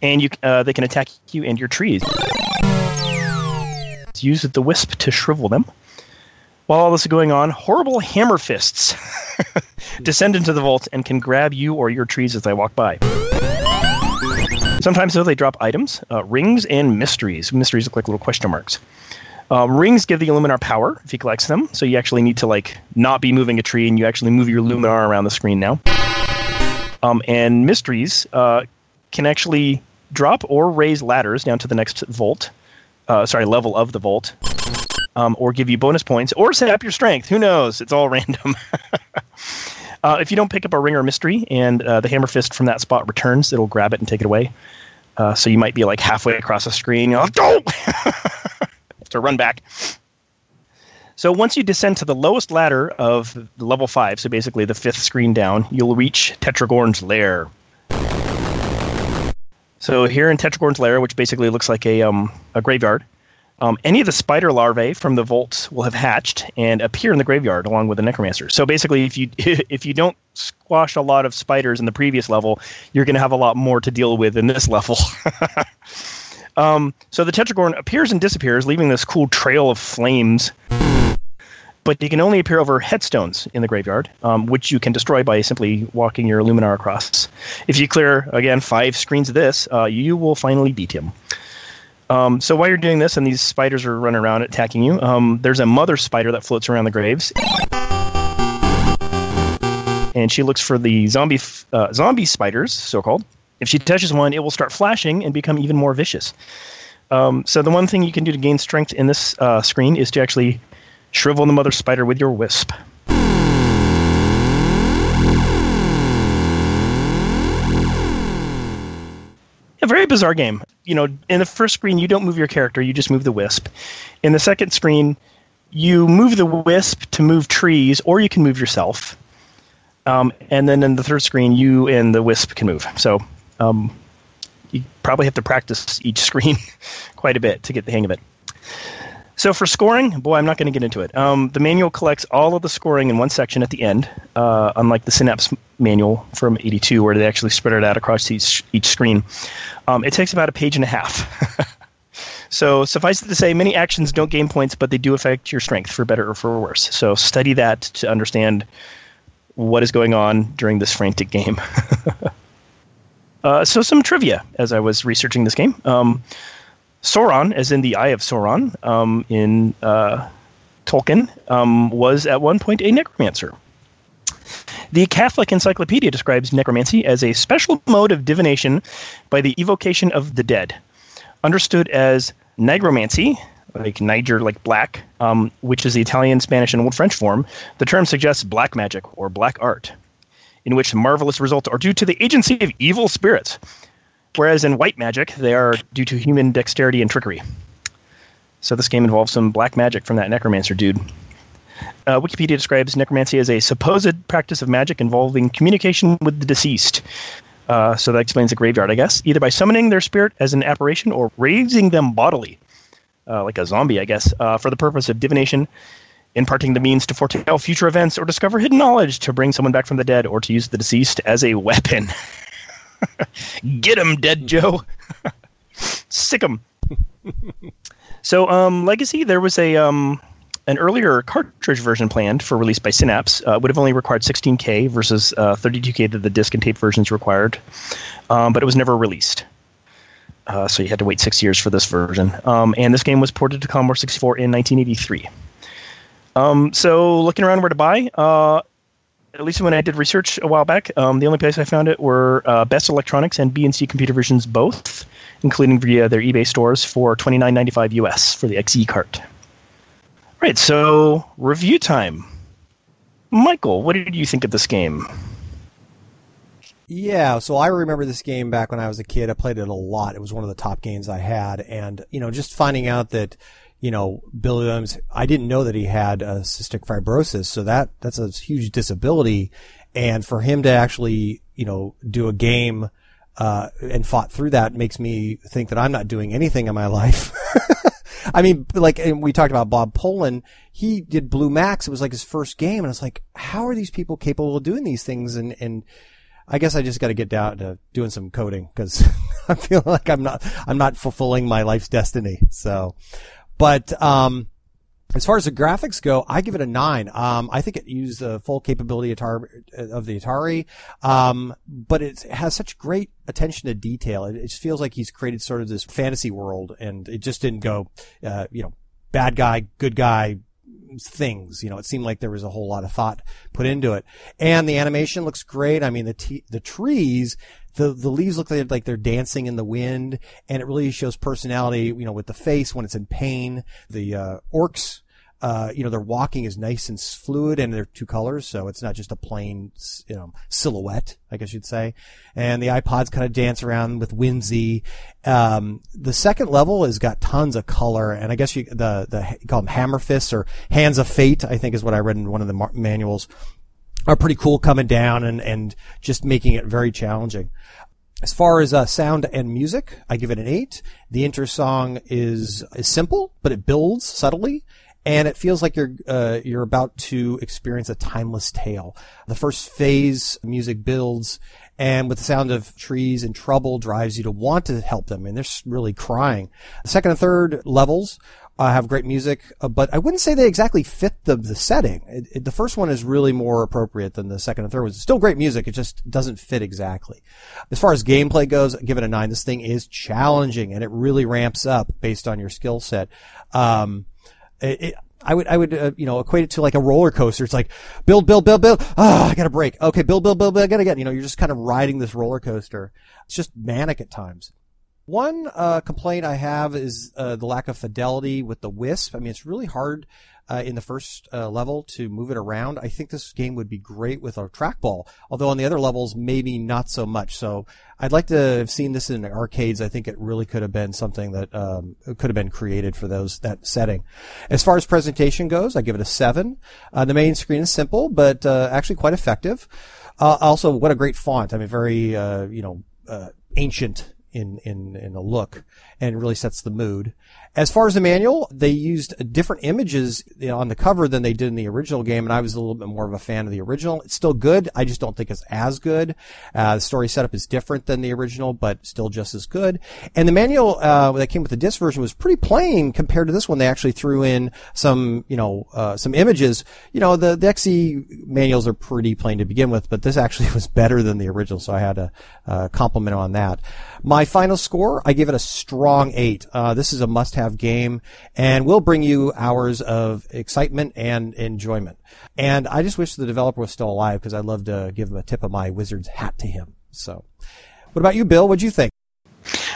and you uh, they can attack you and your trees. Use the wisp to shrivel them. While all this is going on, horrible hammer fists descend into the vault and can grab you or your trees as they walk by. Sometimes, though, they drop items, uh, rings, and mysteries. Mysteries look like little question marks. Um, rings give the Illuminar power if he collects them, so you actually need to like not be moving a tree, and you actually move your Luminar around the screen now. Um, and mysteries uh, can actually drop or raise ladders down to the next vault. Uh, sorry, level of the vault, um, or give you bonus points, or set up your strength. Who knows? It's all random. uh, if you don't pick up a ring or mystery, and uh, the hammer fist from that spot returns, it'll grab it and take it away. Uh, so you might be like halfway across the screen. You're like, have to run back. So once you descend to the lowest ladder of level five, so basically the fifth screen down, you'll reach Tetragorn's lair. So here in Tetragorn's lair, which basically looks like a um, a graveyard, um, any of the spider larvae from the vaults will have hatched and appear in the graveyard along with the necromancer. So basically, if you if you don't squash a lot of spiders in the previous level, you're going to have a lot more to deal with in this level. um, so the Tetragorn appears and disappears, leaving this cool trail of flames. But he can only appear over headstones in the graveyard, um, which you can destroy by simply walking your Luminar across. If you clear, again, five screens of this, uh, you will finally beat him. Um, so while you're doing this and these spiders are running around attacking you, um, there's a mother spider that floats around the graves. And she looks for the zombie uh, zombie spiders, so called. If she touches one, it will start flashing and become even more vicious. Um, so the one thing you can do to gain strength in this uh, screen is to actually shrivel the mother spider with your wisp. A very bizarre game. You know, in the first screen, you don't move your character; you just move the wisp. In the second screen, you move the wisp to move trees, or you can move yourself. Um, and then in the third screen, you and the wisp can move. So um, you probably have to practice each screen quite a bit to get the hang of it. So for scoring, boy, I'm not going to get into it. Um, the manual collects all of the scoring in one section at the end, uh, unlike the Synapse manual from '82, where they actually spread it out across each each screen. Um, it takes about a page and a half. so suffice it to say, many actions don't gain points, but they do affect your strength for better or for worse. So study that to understand what is going on during this frantic game. uh, so some trivia as I was researching this game. Um, Sauron, as in the Eye of Sauron um, in uh, Tolkien, um, was at one point a necromancer. The Catholic Encyclopedia describes necromancy as a special mode of divination by the evocation of the dead, understood as nigromancy, like Niger, like black, um, which is the Italian, Spanish, and Old French form. The term suggests black magic or black art, in which marvelous results are due to the agency of evil spirits whereas in white magic, they are due to human dexterity and trickery. So this game involves some black magic from that necromancer dude. Uh, Wikipedia describes necromancy as a supposed practice of magic involving communication with the deceased. Uh, so that explains the graveyard, I guess, either by summoning their spirit as an apparition or raising them bodily, uh, like a zombie, I guess, uh, for the purpose of divination, imparting the means to foretell future events or discover hidden knowledge to bring someone back from the dead or to use the deceased as a weapon. Get him, Dead Joe. Sick him. so, um, Legacy, there was a um, an earlier cartridge version planned for release by Synapse uh, would have only required 16K versus uh, 32K that the disc and tape versions required, um, but it was never released. Uh, so you had to wait six years for this version. Um, and this game was ported to Commodore 64 in 1983. Um, so looking around where to buy, uh, at least when I did research a while back, um, the only place I found it were uh, Best Electronics and B&C Computer Visions both, including via their eBay stores for $29.95 US for the XE cart. Right, so review time. Michael, what did you think of this game? Yeah, so I remember this game back when I was a kid. I played it a lot. It was one of the top games I had, and you know, just finding out that you know Bill Williams, I didn't know that he had uh, cystic fibrosis, so that that's a huge disability, and for him to actually you know do a game uh, and fought through that makes me think that I'm not doing anything in my life. I mean, like we talked about Bob Polin, he did Blue Max. It was like his first game, and I was like, how are these people capable of doing these things? And and I guess I just got to get down to doing some coding because I feel like I'm not I'm not fulfilling my life's destiny. So, but um, as far as the graphics go, I give it a nine. Um, I think it used the full capability of the Atari, um, but it has such great attention to detail. It, it, just feels like he's created sort of this fantasy world, and it just didn't go, uh, you know, bad guy, good guy, things. You know, it seemed like there was a whole lot of thought put into it. And the animation looks great. I mean, the t- the trees, the the leaves look like they're dancing in the wind, and it really shows personality. You know, with the face when it's in pain. The uh, orcs uh, you know, their walking is nice and fluid and they're two colors, so it's not just a plain, you know, silhouette, I guess you'd say. And the iPods kind of dance around with whimsy. Um, the second level has got tons of color, and I guess you, the, the, you call them hammer fists or hands of fate, I think is what I read in one of the manuals, are pretty cool coming down and, and just making it very challenging. As far as uh, sound and music, I give it an eight. The intro song is, is simple, but it builds subtly and it feels like you're uh, you're about to experience a timeless tale. The first phase music builds, and with the sound of trees in trouble drives you to want to help them, and they're really crying. The second and third levels uh, have great music, uh, but I wouldn't say they exactly fit the the setting. It, it, the first one is really more appropriate than the second and third ones. Still great music, it just doesn't fit exactly. As far as gameplay goes, give it a nine. This thing is challenging, and it really ramps up based on your skill set. Um, it, it, I would, I would, uh, you know, equate it to like a roller coaster. It's like build, build, build, build. Ah, oh, I got to break. Okay, build, build, build, build. I got to get. You know, you're just kind of riding this roller coaster. It's just manic at times. One uh, complaint I have is uh, the lack of fidelity with the Wisp. I mean, it's really hard uh, in the first uh, level to move it around. I think this game would be great with a trackball, although on the other levels maybe not so much. So I'd like to have seen this in arcades. I think it really could have been something that um, could have been created for those that setting. As far as presentation goes, I give it a seven. Uh, the main screen is simple, but uh, actually quite effective. Uh, also, what a great font! I mean, very uh, you know ancient in in in a look and really sets the mood. As far as the manual, they used different images on the cover than they did in the original game, and I was a little bit more of a fan of the original. It's still good. I just don't think it's as good. Uh, the story setup is different than the original, but still just as good. And the manual uh, that came with the disc version was pretty plain compared to this one. They actually threw in some, you know, uh, some images. You know, the, the XE manuals are pretty plain to begin with, but this actually was better than the original, so I had to uh, compliment on that. My final score, I give it a strong eight. Uh, this is a must-have game and will bring you hours of excitement and enjoyment. And I just wish the developer was still alive because I'd love to give him a tip of my wizard's hat to him. So, what about you, Bill? What'd you think?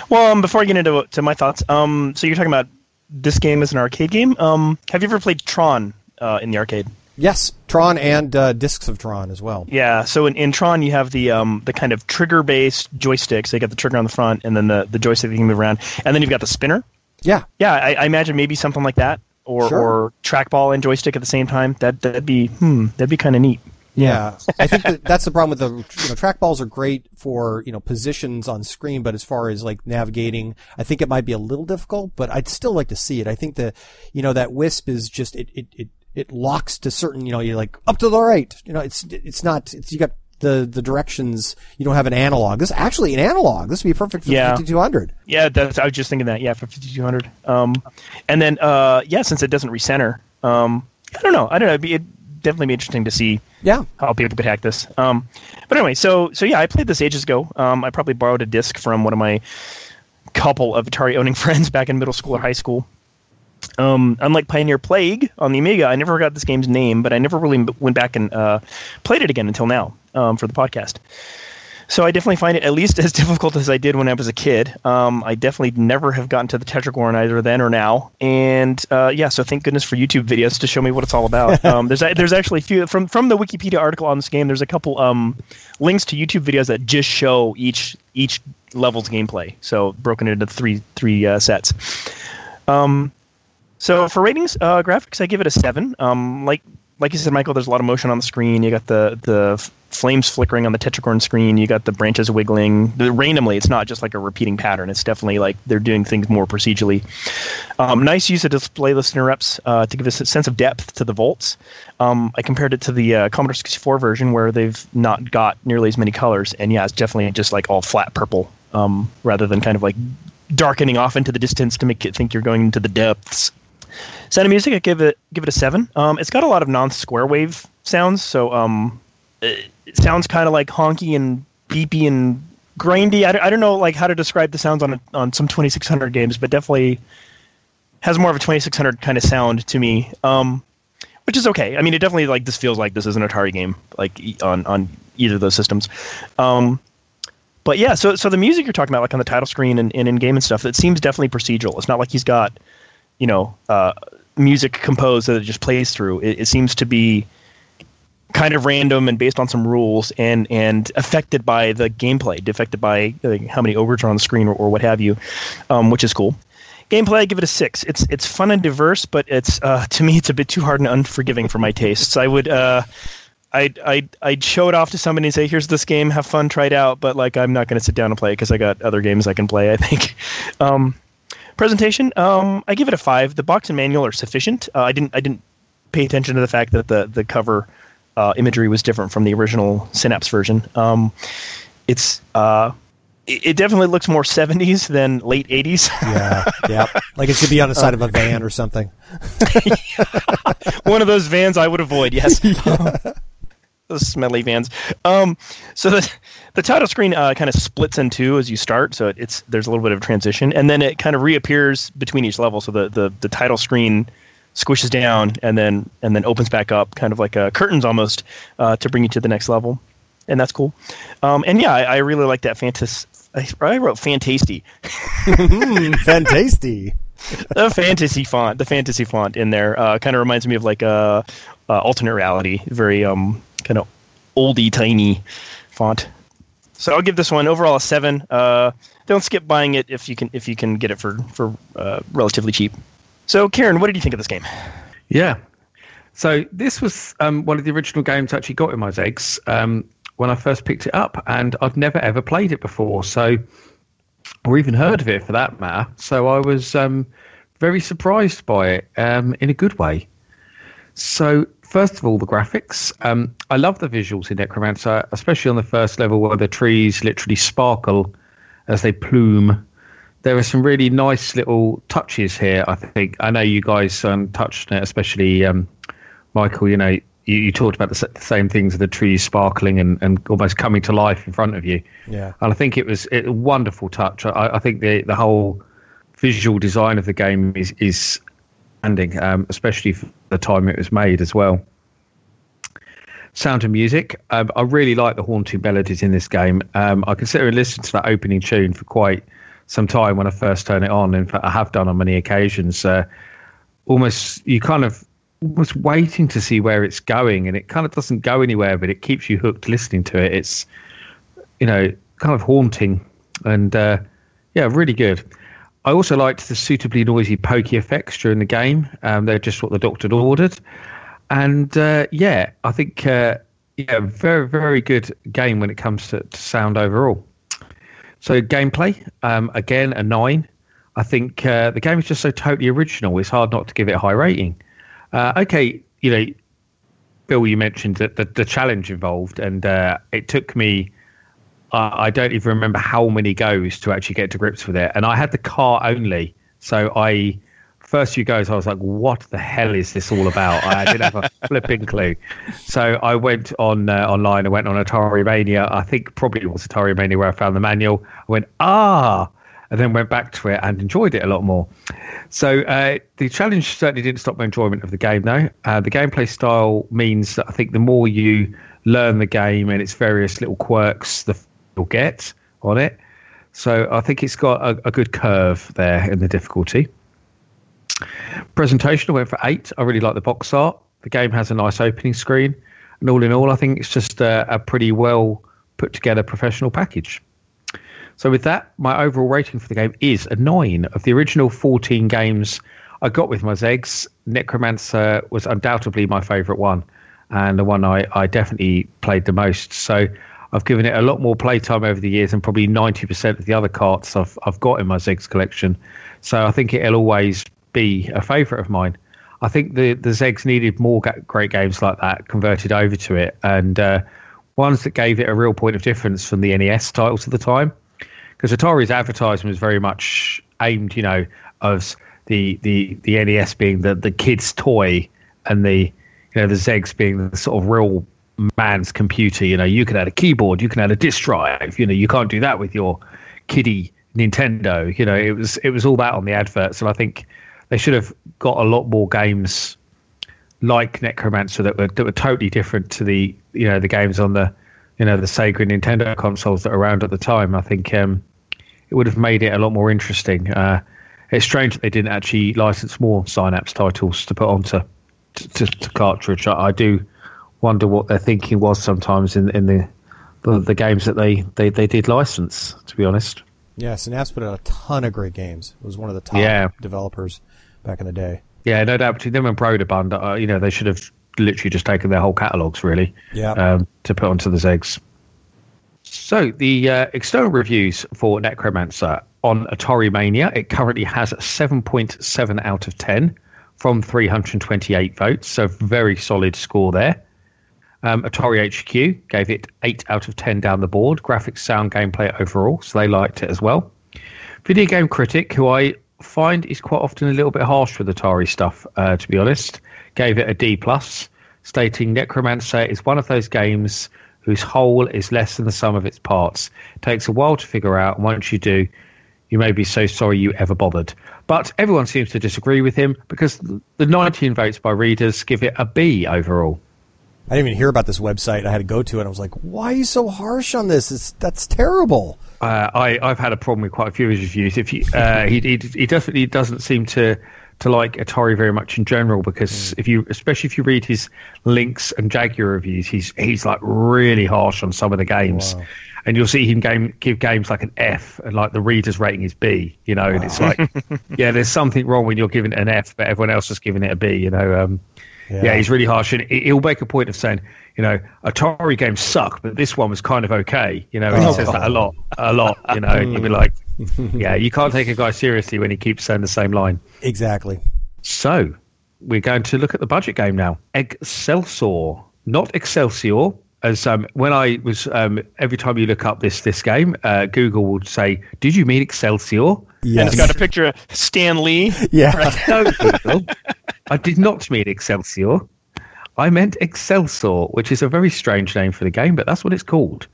Well, um, before I get into to my thoughts, um, so you're talking about this game as an arcade game. Um, have you ever played Tron uh, in the arcade? Yes, Tron and uh, discs of Tron as well. Yeah, so in, in Tron you have the um, the kind of trigger based joysticks. They got the trigger on the front, and then the the joystick that you can move around, and then you've got the spinner. Yeah, yeah. I, I imagine maybe something like that, or sure. or trackball and joystick at the same time. That that'd be hmm, that'd be kind of neat. Yeah, I think that that's the problem with the you know trackballs are great for you know positions on screen, but as far as like navigating, I think it might be a little difficult. But I'd still like to see it. I think the you know that wisp is just it it, it it locks to certain, you know, you're like up to the right. You know, it's it's not. It's you got the the directions. You don't have an analog. This actually an analog. This would be perfect for yeah. 5200. Yeah, that's. I was just thinking that. Yeah, for 5200. Um, and then uh, yeah, since it doesn't recenter, Um, I don't know. I don't know. It'd, be, it'd definitely be interesting to see Yeah. how people could hack this. Um, but anyway, so so yeah, I played this ages ago. Um, I probably borrowed a disc from one of my couple of Atari owning friends back in middle school or high school. Um, unlike Pioneer Plague on the Amiga, I never got this game's name, but I never really went back and uh, played it again until now um, for the podcast. So I definitely find it at least as difficult as I did when I was a kid. Um, I definitely never have gotten to the Tetragorn either then or now. And uh, yeah, so thank goodness for YouTube videos to show me what it's all about. Um, there's a- there's actually a few from from the Wikipedia article on this game. There's a couple um, links to YouTube videos that just show each each level's gameplay. So broken into three three uh, sets. Um, so for ratings, uh, graphics, I give it a seven. Um, like like you said, Michael, there's a lot of motion on the screen. You got the the flames flickering on the Tetragorn screen. You got the branches wiggling the, randomly. It's not just like a repeating pattern. It's definitely like they're doing things more procedurally. Um, nice use of display list interrupts uh, to give us a sense of depth to the volts. Um, I compared it to the uh, Commodore 64 version where they've not got nearly as many colors, and yeah, it's definitely just like all flat purple um, rather than kind of like darkening off into the distance to make it think you're going into the depths. Sound of music, I give it give it a seven. Um, it's got a lot of non-square wave sounds, so um, it, sounds kind of like honky and beepy and grindy. I, I don't know like how to describe the sounds on a, on some 2600 games, but definitely has more of a 2600 kind of sound to me. Um, which is okay. I mean, it definitely like this feels like this is an Atari game, like on on either of those systems. Um, but yeah, so so the music you're talking about, like on the title screen and, and in game and stuff, it seems definitely procedural. It's not like he's got, you know, uh, music composed that it just plays through. It, it seems to be kind of random and based on some rules and and affected by the gameplay, affected by uh, how many ogres are on the screen or, or what have you, um, which is cool. Gameplay, I give it a six. It's it's fun and diverse, but it's uh, to me it's a bit too hard and unforgiving for my tastes. I would uh, I'd, I'd I'd show it off to somebody and say, "Here's this game, have fun, try it out." But like, I'm not going to sit down and play it because I got other games I can play. I think. Um, presentation, um, I give it a five. The box and manual are sufficient. Uh, I didn't I didn't pay attention to the fact that the the cover uh, imagery was different from the original Synapse version. Um, it's uh, it, it definitely looks more 70s than late 80s. Yeah. yeah. Like it should be on the side of a van or something. One of those vans I would avoid. Yes. those smelly vans. Um, so the the title screen uh, kind of splits in two as you start, so it's there's a little bit of transition, and then it kind of reappears between each level. So the the, the title screen squishes down and then and then opens back up, kind of like uh, curtains almost, uh, to bring you to the next level, and that's cool. Um, and yeah, I, I really like that fantasy. I, I wrote fantasty. Mm, fantasty. the fantasy font, the fantasy font in there, uh, kind of reminds me of like a, uh alternate reality, very um kind of oldie tiny font. So I'll give this one overall a seven. Uh, don't skip buying it if you can if you can get it for for uh, relatively cheap. So Kieran, what did you think of this game? Yeah. So this was um, one of the original games I actually got in my XEGS um, when I first picked it up, and I'd never ever played it before, so or even heard of it for that matter. So I was um, very surprised by it um, in a good way. So first of all, the graphics. Um, I love the visuals in Necromancer, especially on the first level where the trees literally sparkle as they plume there are some really nice little touches here. I think I know you guys um, touched on it, especially um, Michael. You know, you, you talked about the, the same things: the trees sparkling and, and almost coming to life in front of you. Yeah. And I think it was it, a wonderful touch. I, I think the the whole visual design of the game is is standing, um, especially for the time it was made as well. Sound and music. Um, I really like the haunting melodies in this game. Um, I consider sit and listen to that opening tune for quite some time when I first turn it on. In fact, I have done on many occasions. Uh, almost, you kind of almost waiting to see where it's going, and it kind of doesn't go anywhere, but it keeps you hooked listening to it. It's, you know, kind of haunting, and uh, yeah, really good. I also liked the suitably noisy pokey effects during the game. Um, they're just what the doctor had ordered, and uh, yeah, I think uh, yeah, very very good game when it comes to, to sound overall. So gameplay, um, again a nine. I think uh, the game is just so totally original. It's hard not to give it a high rating. Uh, okay, you know, Bill, you mentioned that the, the challenge involved, and uh, it took me. I I don't even remember how many goes to actually get to grips with it, and I had the car only, so I first few goes, I was like, "What the hell is this all about?" I didn't have a flipping clue. So I went on uh, online. I went on Atari Mania. I think probably it was Atari Mania where I found the manual. I went, "Ah." And then went back to it and enjoyed it a lot more. So uh, the challenge certainly didn't stop my enjoyment of the game, though. Uh, the gameplay style means that I think the more you learn the game and its various little quirks, the you'll get on it. So I think it's got a, a good curve there in the difficulty. Presentation, I went for eight. I really like the box art. The game has a nice opening screen. And all in all, I think it's just a, a pretty well put together professional package. So with that, my overall rating for the game is a nine. Of the original 14 games I got with my XEGS, Necromancer was undoubtedly my favourite one, and the one I, I definitely played the most. So I've given it a lot more playtime over the years than probably 90% of the other carts I've, I've got in my XEGS collection. So I think it'll always be a favourite of mine. I think the, the XEGS needed more great games like that converted over to it, and uh, ones that gave it a real point of difference from the NES titles at the time because Atari's advertisement was very much aimed, you know, of the the the NES being the the kid's toy and the you know the XEGS being the sort of real man's computer. You know, you can add a keyboard, you can add a disk drive. You know, you can't do that with your kiddie Nintendo. You know, it was it was all that on the adverts, and I think they should have got a lot more games like Necromancer that were that were totally different to the you know the games on the you know the Sega Nintendo consoles that were around at the time. I think um, it would have made it a lot more interesting. Uh, it's strange that they didn't actually license more Synapse titles to put onto to, to, to cartridge. I, I, do wonder what their thinking was sometimes in in the the, the games that they, they, they did license. To be honest. Yeah, Synapse put out a ton of great games. It was one of the top yeah. developers back in the day. Yeah, no doubt between them and Broderbund, uh, you know, they should have literally just taken their whole catalogues really yeah. Um, to put onto the XEGS. So the uh, external reviews for Necromancer on Atari Mania, it currently has 7.7 out of 10 from 328 votes, so very solid score there. Um, Atari HQ gave it 8 out of 10 down the board, graphics, sound, gameplay overall, so they liked it as well. Video Game Critic, who I find is quite often a little bit harsh with Atari stuff, uh, to be honest, gave it a D plus, stating Necromancer is one of those games whose whole is less than the sum of its parts. It takes a while to figure out, and once you do, you may be so sorry you ever bothered. But everyone seems to disagree with him because the 19 votes by readers give it a B overall. I didn't even hear about this website. I had to go to it. and I was like, "Why are you so harsh on this? It's, that's terrible." Uh, I, I've had a problem with quite a few of his reviews. If you, uh, he, he, he definitely doesn't seem to to like Atari very much in general because mm. if you, especially if you read his Lynx and Jaguar reviews, he's he's like really harsh on some of the games. Wow. And you'll see him game, give games like an F, and like the reader's rating is B. You know, wow. and it's like, yeah, there's something wrong when you're giving it an F, but everyone else is giving it a B. You know, um, yeah. yeah. he's really harsh, and he'll make a point of saying, you know, Atari games suck, but this one was kind of okay. You know, and oh. he says that a lot, a lot. You know, and you'll be like, yeah, you can't take a guy seriously when he keeps saying the same line. Exactly. So we're going to look at the budget game now. Excelsor, not Excelsior. As um, when I was um, every time you look up this this game, uh, Google would say, "Did you mean Excelsior?" Yes. And it's got a picture of Stan Lee. Yeah. Right? no, Google. I did not mean Excelsior. I meant Excelsor, which is a very strange name for the game, but that's what it's called.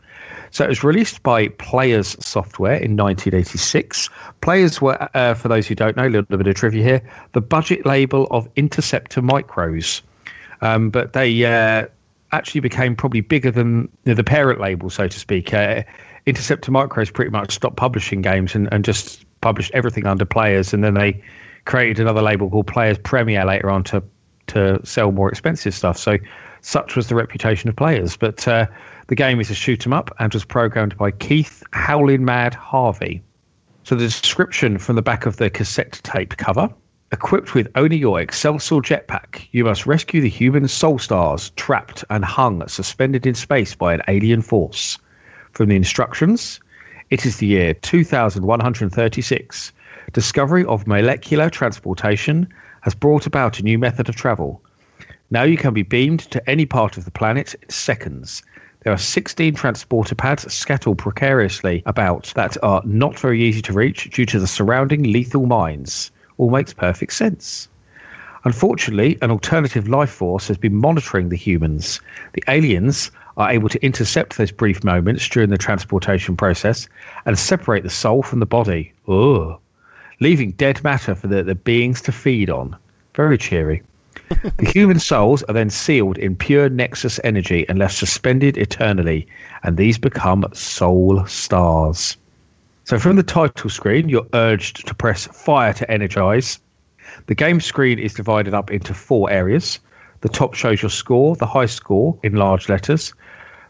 So it was released by Players Software in 1986. Players were, uh, for those who don't know, a little bit of trivia here, the budget label of Interceptor Micros. Um, but they uh, actually became probably bigger than you know, the parent label, so to speak. Uh, Interceptor Micros pretty much stopped publishing games and, and just published everything under Players, and then they created another label called Players Premier later on to to sell more expensive stuff. So such was the reputation of Players. But uh, the game is a shoot 'em up and was programmed by Keith Howlin' Mad Harvey. So the description from the back of the cassette tape cover. Equipped with only your Excelsor jetpack, you must rescue the human soul stars trapped and hung suspended in space by an alien force. From the instructions, it is the year 2136. Discovery of molecular transportation has brought about a new method of travel. Now you can be beamed to any part of the planet in seconds. There are 16 transporter pads scattered precariously about that are not very easy to reach due to the surrounding lethal mines. All makes perfect sense. Unfortunately, an alternative life force has been monitoring the humans. The aliens are able to intercept those brief moments during the transportation process and separate the soul from the body. Ugh. Leaving dead matter for the, the beings to feed on. Very cheery. the human souls are then sealed in pure Nexus energy and left suspended eternally, and these become soul stars. So, from the title screen, you're urged to press fire to energize. The game screen is divided up into four areas. The top shows your score, the high score in large letters.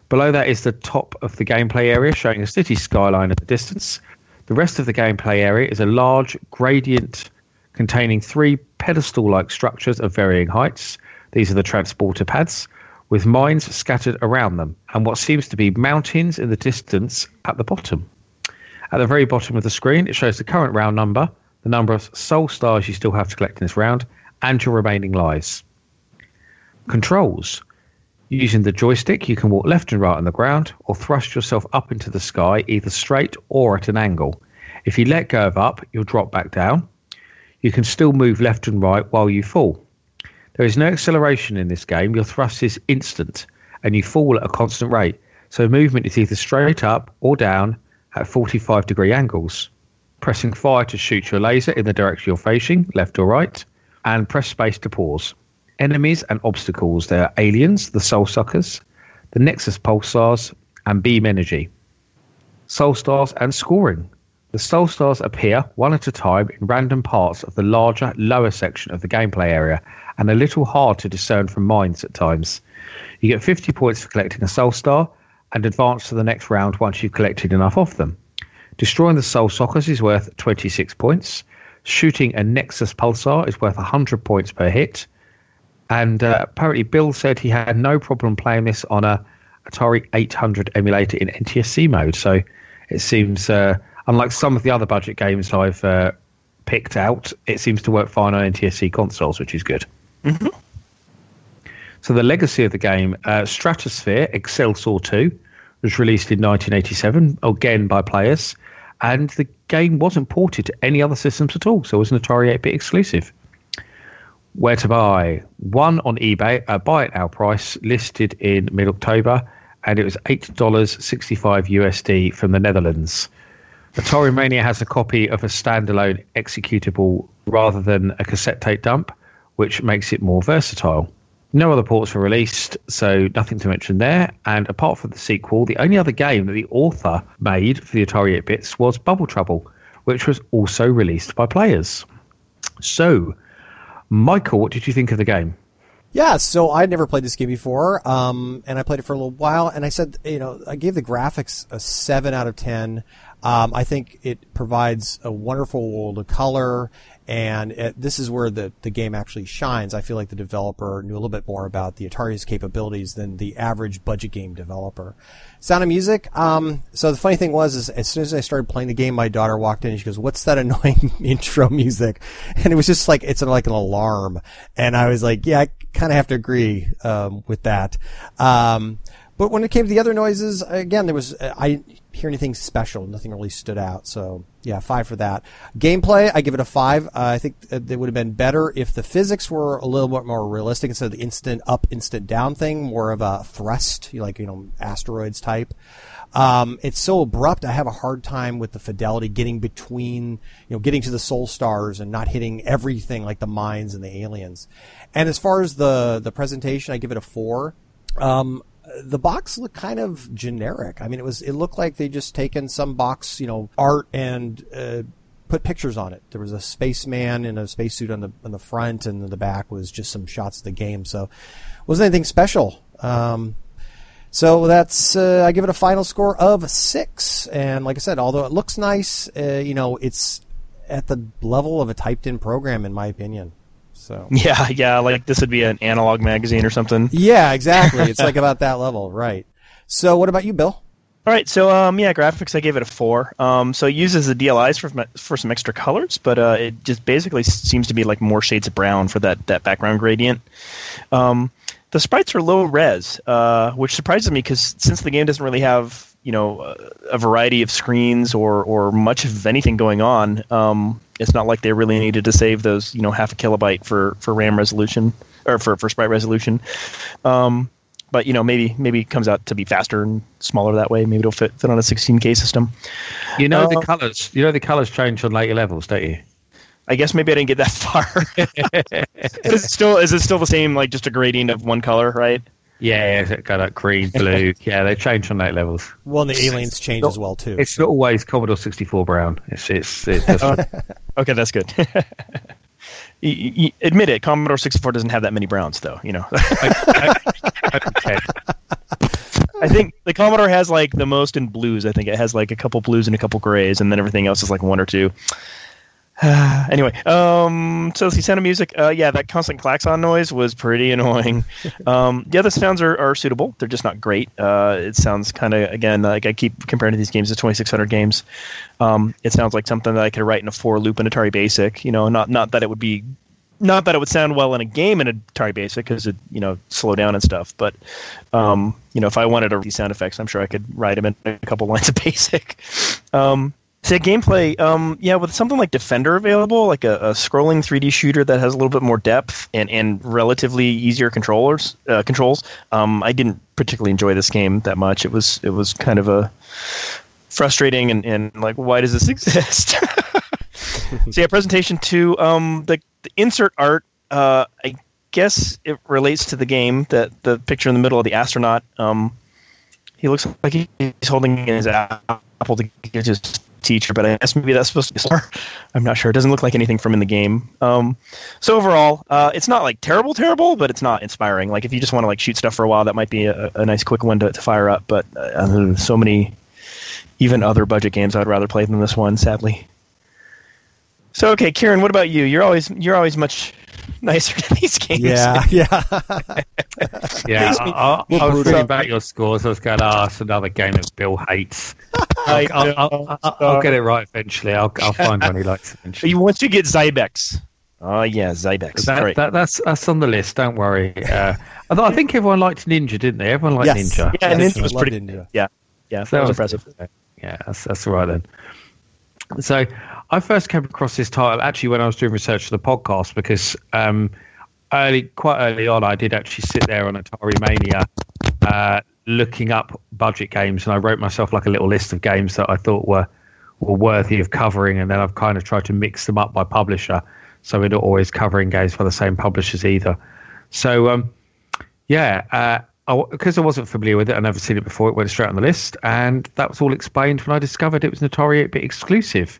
Below that is the top of the gameplay area showing a city skyline at the distance. The rest of the gameplay area is a large gradient containing three pedestal like structures of varying heights. These are the transporter pads, with mines scattered around them, and what seems to be mountains in the distance at the bottom. At the very bottom of the screen, it shows the current round number, the number of soul stars you still have to collect in this round, and your remaining lives. Controls. Using the joystick, you can walk left and right on the ground or thrust yourself up into the sky either straight or at an angle. If you let go of up, you'll drop back down. You can still move left and right while you fall. There is no acceleration in this game. Your thrust is instant and you fall at a constant rate. So movement is either straight up or down at 45 degree angles. Pressing fire to shoot your laser in the direction you're facing, left or right, and press space to pause. Enemies and obstacles there are aliens, the soul suckers, the Nexus pulsars, and beam energy. Soul stars and scoring. The soul stars appear one at a time in random parts of the larger, lower section of the gameplay area and a little hard to discern from mines at times. You get 50 points for collecting a soul star and advance to the next round once you've collected enough of them. Destroying the soul suckers is worth 26 points. Shooting a Nexus pulsar is worth 100 points per hit. And uh, apparently, Bill said he had no problem playing this on a Atari 800 emulator in NTSC mode. So it seems, uh, unlike some of the other budget games I've uh, picked out, it seems to work fine on NTSC consoles, which is good. Mm-hmm. So the legacy of the game, uh, Stratosphere Excelsor 2, was released in 1987, again by players, and the game wasn't ported to any other systems at all, so it was an Atari 8-bit exclusive. Where to buy? One on eBay, a buy at our price, listed in mid October, and it was eight dollars sixty five USD from the Netherlands. Atari Mania has a copy of a standalone executable rather than a cassette tape dump, which makes it more versatile. No other ports were released, so nothing to mention there. And apart from the sequel, the only other game that the author made for the Atari 8 bits was Bubble Trouble, which was also released by players. So, Michael, what did you think of the game? Yeah, so I'd never played this game before, um, and I played it for a little while, and I said, you know, I gave the graphics a 7 out of 10. Um, I think it provides a wonderful world of color, and it, this is where the, the game actually shines. I feel like the developer knew a little bit more about the Atari's capabilities than the average budget game developer. Sound of music. Um, so the funny thing was, is as soon as I started playing the game, my daughter walked in and she goes, "What's that annoying intro music?" And it was just like it's like an alarm, and I was like, "Yeah, I kind of have to agree um, with that." Um, but when it came to the other noises, again, there was I didn't hear anything special. Nothing really stood out. So yeah, five for that. Gameplay, I give it a five. Uh, I think it would have been better if the physics were a little bit more realistic instead of the instant up, instant down thing, more of a thrust, like you know, asteroids type. Um, it's so abrupt. I have a hard time with the fidelity getting between, you know, getting to the soul stars and not hitting everything like the mines and the aliens. And as far as the the presentation, I give it a four. Um, the box looked kind of generic. I mean, it was it looked like they just taken some box, you know, art and uh, put pictures on it. There was a spaceman in a spacesuit on the on the front, and the back was just some shots of the game. So, wasn't anything special. Um, so that's uh, I give it a final score of six. And like I said, although it looks nice, uh, you know, it's at the level of a typed-in program, in my opinion. So yeah, yeah, like this would be an analog magazine or something. Yeah, exactly. it's like about that level, right? So what about you, Bill? All right, so um, yeah, graphics I gave it a four. Um, so it uses the DLIs for for some extra colors, but uh, it just basically seems to be like more shades of brown for that that background gradient. Um, the sprites are low res, uh, which surprises me because since the game doesn't really have you know a variety of screens or or much of anything going on. Um, it's not like they really needed to save those you know half a kilobyte for for RAM resolution or for for sprite resolution. Um, but you know maybe maybe it comes out to be faster and smaller that way. Maybe it'll fit fit on a 16K system. You know Uh, the colors. You know the colors change on later levels, don't you? I guess maybe I didn't get that far. is it still is it still the same like just a gradient of one color, right? Yeah, yeah, got like green, blue. yeah, they change on that levels. Well, and the aliens change as well too. It's not always Commodore 64 brown. It's it's, it's just, Okay, that's good. You- you- you- admit it, Commodore 64 doesn't have that many browns, though. You know, okay. I think the Commodore has like the most in blues. I think it has like a couple blues and a couple grays, and then everything else is like one or two. anyway, um, so see, sound of music. Uh, yeah, that constant klaxon noise was pretty annoying. Um, the other sounds are, are suitable; they're just not great. Uh, it sounds kind of again like I keep comparing to these games, the 2600 games. Um, it sounds like something that I could write in a for loop in Atari Basic. You know, not not that it would be, not that it would sound well in a game in Atari Basic because it you know slow down and stuff. But um, you know, if I wanted to these sound effects, I'm sure I could write them in a couple lines of Basic. Um, Say gameplay, um, yeah, with something like Defender available, like a, a scrolling 3D shooter that has a little bit more depth and, and relatively easier controllers uh, controls. Um, I didn't particularly enjoy this game that much. It was it was kind of a frustrating and, and like why does this exist? so yeah, presentation two. Um, the, the insert art. Uh, I guess it relates to the game. That the picture in the middle of the astronaut. Um, he looks like he's holding his apple to give his teacher, but I guess maybe that's supposed to be a. I'm not sure. It doesn't look like anything from in the game. Um, so overall, uh, it's not like terrible, terrible, but it's not inspiring. Like if you just want to like shoot stuff for a while, that might be a, a nice quick one to, to fire up. But uh, so many, even other budget games, I'd rather play than this one. Sadly. So okay, Kieran, what about you? You're always you're always much nicer to these games. Yeah, yeah. Yeah, I, I, I was brutal. reading back your scores. I was going, oh, it's another game that Bill hates. I I'll. I'll, I'll, I'll get it right eventually. I'll, I'll find one he likes eventually. You once you get Zybex. Oh yeah, Zybex. That, that, that's that's on the list. Don't worry. Uh, I, I think everyone liked Ninja, didn't they? Everyone liked Yes. Ninja. yeah, Yes, Ninja was pretty. Ninja. Yeah, yeah, So that was impressive. Yeah, that's that's all right then. So I first came across this title actually when I was doing research for the podcast because um, early, quite early on, I did actually sit there on Atari Mania uh, looking up budget games, and I wrote myself like a little list of games that I thought were were worthy of covering, and then I've kind of tried to mix them up by publisher, so we're not always covering games for the same publishers either. So um, yeah, uh, because I, wasn't familiar with it, I'd never seen it before. It went straight on the list, and that was all explained when I discovered it was an Atari 8-bit exclusive.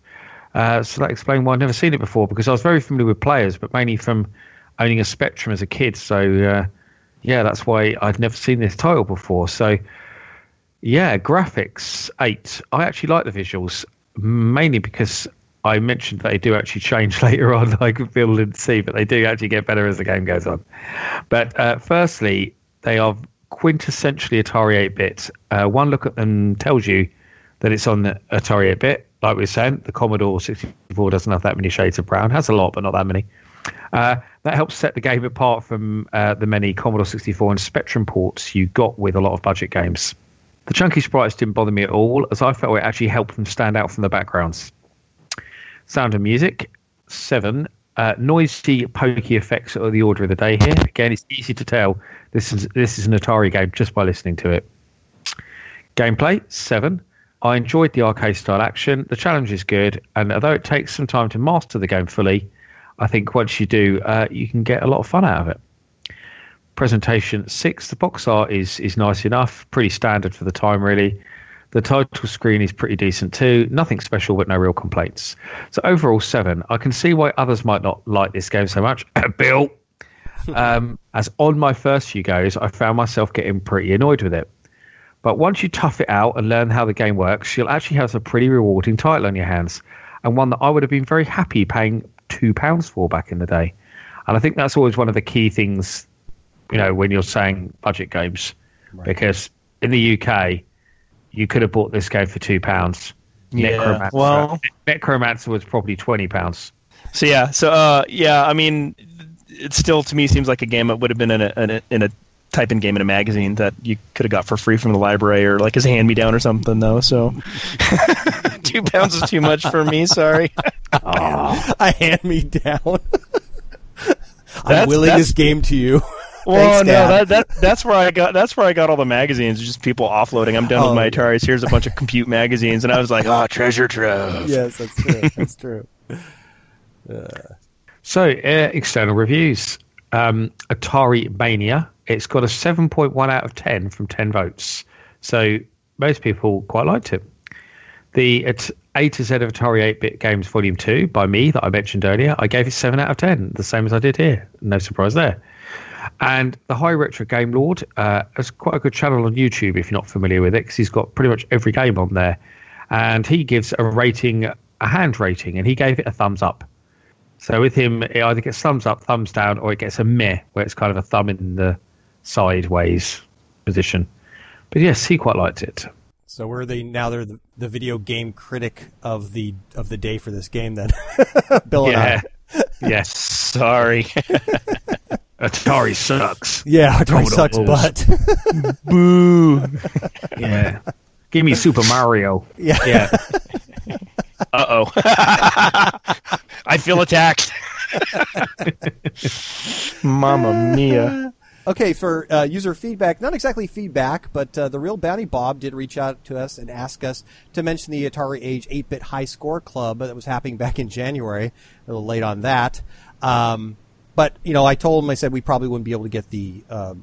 Uh, so that explained why I'd never seen it before, because I was very familiar with players, but mainly from owning a Spectrum as a kid. So uh, yeah, that's why I'd never seen this title before. So yeah, graphics eight. I actually like the visuals mainly because I mentioned they do actually change later on, like Bill didn't see, but they do actually get better as the game goes on. But uh, firstly, they are quintessentially Atari 8 bit. Uh, one look at them tells you that it's on the Atari 8 bit. Like we were saying, the Commodore 64 doesn't have that many shades of brown, has a lot, but not that many. Uh, that helps set the game apart from uh, the many Commodore 64 and Spectrum ports you got with a lot of budget games. The chunky sprites didn't bother me at all, as I felt it actually helped them stand out from the backgrounds. Sound and music, seven. Uh, noisy, pokey effects are the order of the day here. Again, it's easy to tell this is this is an Atari game just by listening to it. Gameplay, seven. I enjoyed the arcade style action. The challenge is good, and although it takes some time to master the game fully, I think once you do, uh, you can get a lot of fun out of it. Presentation six. The box art is is nice enough, pretty standard for the time, really. The title screen is pretty decent too. Nothing special, but no real complaints. So overall, seven. I can see why others might not like this game so much. Bill, um, as on my first few goes, I found myself getting pretty annoyed with it. But once you tough it out and learn how the game works, you'll actually have a pretty rewarding title on your hands, and one that I would have been very happy paying two pounds for back in the day. And I think that's always one of the key things, you know, when you're saying budget games, because in the UK, you could have bought this game for two pounds. Yeah, Necromancer, well- Necromancer was probably twenty pounds. So yeah, so uh, yeah, I mean, it still to me seems like a game that would have been in a, in a in a type in game in a magazine that you could have got for free from the library or like as a hand me down or something though. So two pounds is too much for me. Sorry. a hand me down. I'm willing this game to you. Well, Thanks, no, Dad. that, that that's where I got that's where I got all the magazines. Just people offloading. I'm done Oh. with my Ataris. Here's a bunch of compute magazines, and I was like, oh, treasure trove. yes, that's true. That's true. So, uh, external reviews. Um, Atari Mania. It's got a 7.1 out of 10 from 10 votes. So, most people quite liked it. The A to Z of Atari 8 bit games volume 2 by me that I mentioned earlier, I gave it 7 out of 10, the same as I did here. No surprise there. And the High Retro Game Lord uh, has quite a good channel on YouTube if you're not familiar with it, because he's got pretty much every game on there. And he gives a rating, a hand rating, and he gave it a thumbs up. So with him, it either gets thumbs up, thumbs down, or it gets a meh, where it's kind of a thumb in the sideways position. But yes, he quite liked it. So we're the now they're the, the video game critic of the of the day for this game then. Bill and Yeah. I. yes. Sorry. Atari sucks. Yeah, Atari sucks but. Boo. Yeah. Give me Super Mario. yeah. Yeah. Uh oh. I feel attacked. Mamma mia. Okay, for uh, user feedback, not exactly feedback, but uh, the real Bounty Bob did reach out to us and ask us to mention the Atari Age 8-bit High Score Club that was happening back in January. A little late on that, um, but you know, I told him I said we probably wouldn't be able to get the uh,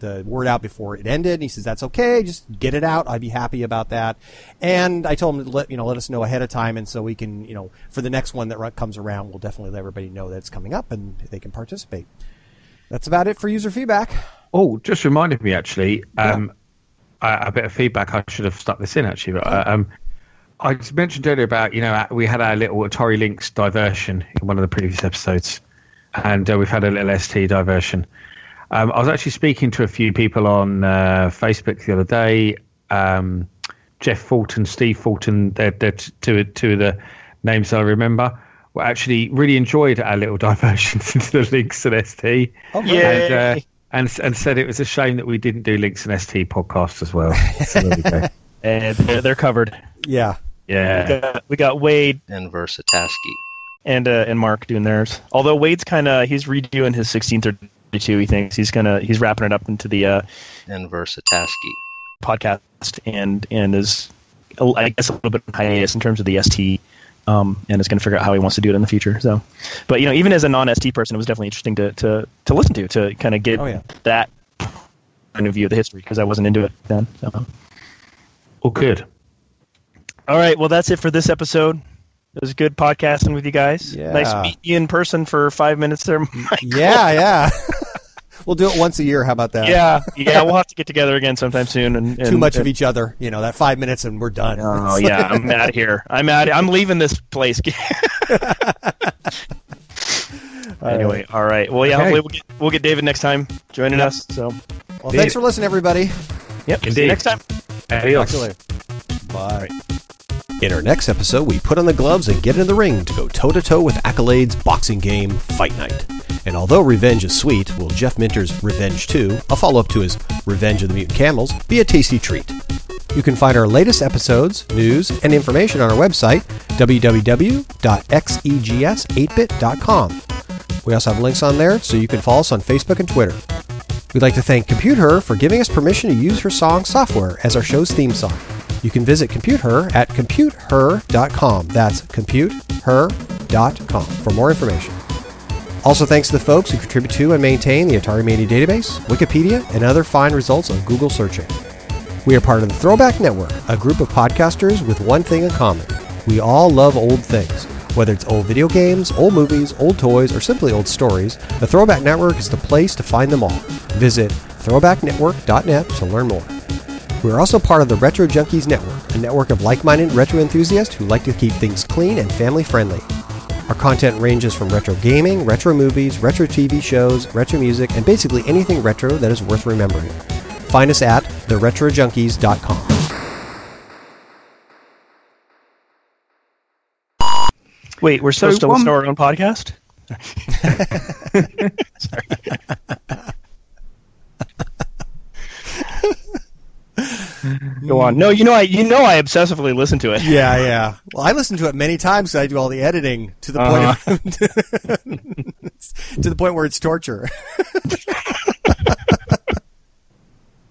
the word out before it ended. And he says that's okay, just get it out. I'd be happy about that. And I told him to let you know let us know ahead of time, and so we can you know for the next one that comes around, we'll definitely let everybody know that it's coming up and they can participate. That's about it for user feedback. Oh, just reminded me actually. Um, a, a bit of feedback. I should have stuck this in actually. But, uh, um, I mentioned earlier about you know uh, we had our little Atari Lynx diversion in one of the previous episodes, and uh, we've had a little ST diversion. Um, I was actually speaking to a few people on uh, Facebook the other day. Um, Jeff Fulton, Steve Fulton, they're, they're two, two of the names I remember. Were actually really enjoyed our little diversions into the Lynx and ST Oh, Yeah. and, uh, and and said it was a shame that we didn't do Lynx and ST podcast as well. So there we go. And they're, they're covered. Yeah. We Yeah, got, we got Wade and Versataski. and uh, and Mark doing theirs. Although Wade's kind of he's redoing his 1632. He thinks he's gonna he's wrapping it up into the uh, And Versataski. podcast and and is I guess a little bit on hiatus in terms of the ST. Um, and is going to figure out how he wants to do it in the future. So, but you know, even as a non-ST person, it was definitely interesting to to, to listen to to kind of get Oh, yeah. that point of view of the history because I wasn't into it then. So. all good. All right, well, that's it for this episode. It was good podcasting with you guys. Yeah. Nice meeting you in person for five minutes there. Yeah, yeah. we'll do it once a year. How about that? yeah, yeah, we'll have to get together again sometime soon. And, and Too much and, of each other. You know, that five minutes and we're done. Oh yeah, I'm out of here. I'm out. I'm leaving this place. anyway, all right. Well, yeah. Okay. Hopefully, we'll get, we'll get David next time joining us. So, Well, thanks for listening, everybody. yep. See you next time. Adios. to you. Bye. In our next episode, we put on the gloves and get in the ring to go toe to toe with Accolade's boxing game, Fight Night. And although revenge is sweet, will Jeff Minter's Revenge 2, a follow up to his Revenge of the Mutant Camels, be a tasty treat? You can find our latest episodes, news, and information on our website, E www.xegs8bit.com. We also have links on there so you can follow us on Facebook and Twitter. We'd like to thank Compute Her for giving us permission to use her song software as our show's theme song. You can visit Compute Her at computeher.com. That's computeher.com for more information. Also, thanks to the folks who contribute to and maintain the Atari Mania database, Wikipedia, and other fine results of Google searching. We are part of the Throwback Network, a group of podcasters with one thing in common. We all love old things. Whether it's old video games, old movies, old toys, or simply old stories, the Throwback Network is the place to find them all. Visit throwbacknetwork.net to learn more. We are also part of the Retro Junkies Network, a network of like minded retro enthusiasts who like to keep things clean and family friendly. Our content ranges from retro gaming, retro movies, retro TV shows, retro music, and basically anything retro that is worth remembering. Find us at theretrojunkies.com. Wait, we're supposed So to listen to um, our own podcast? Go on. No, you know I you know I obsessively listen to it. Yeah, yeah. Well, I listen to it many times. I do all the editing to the point uh-huh. of, to the point where it's torture.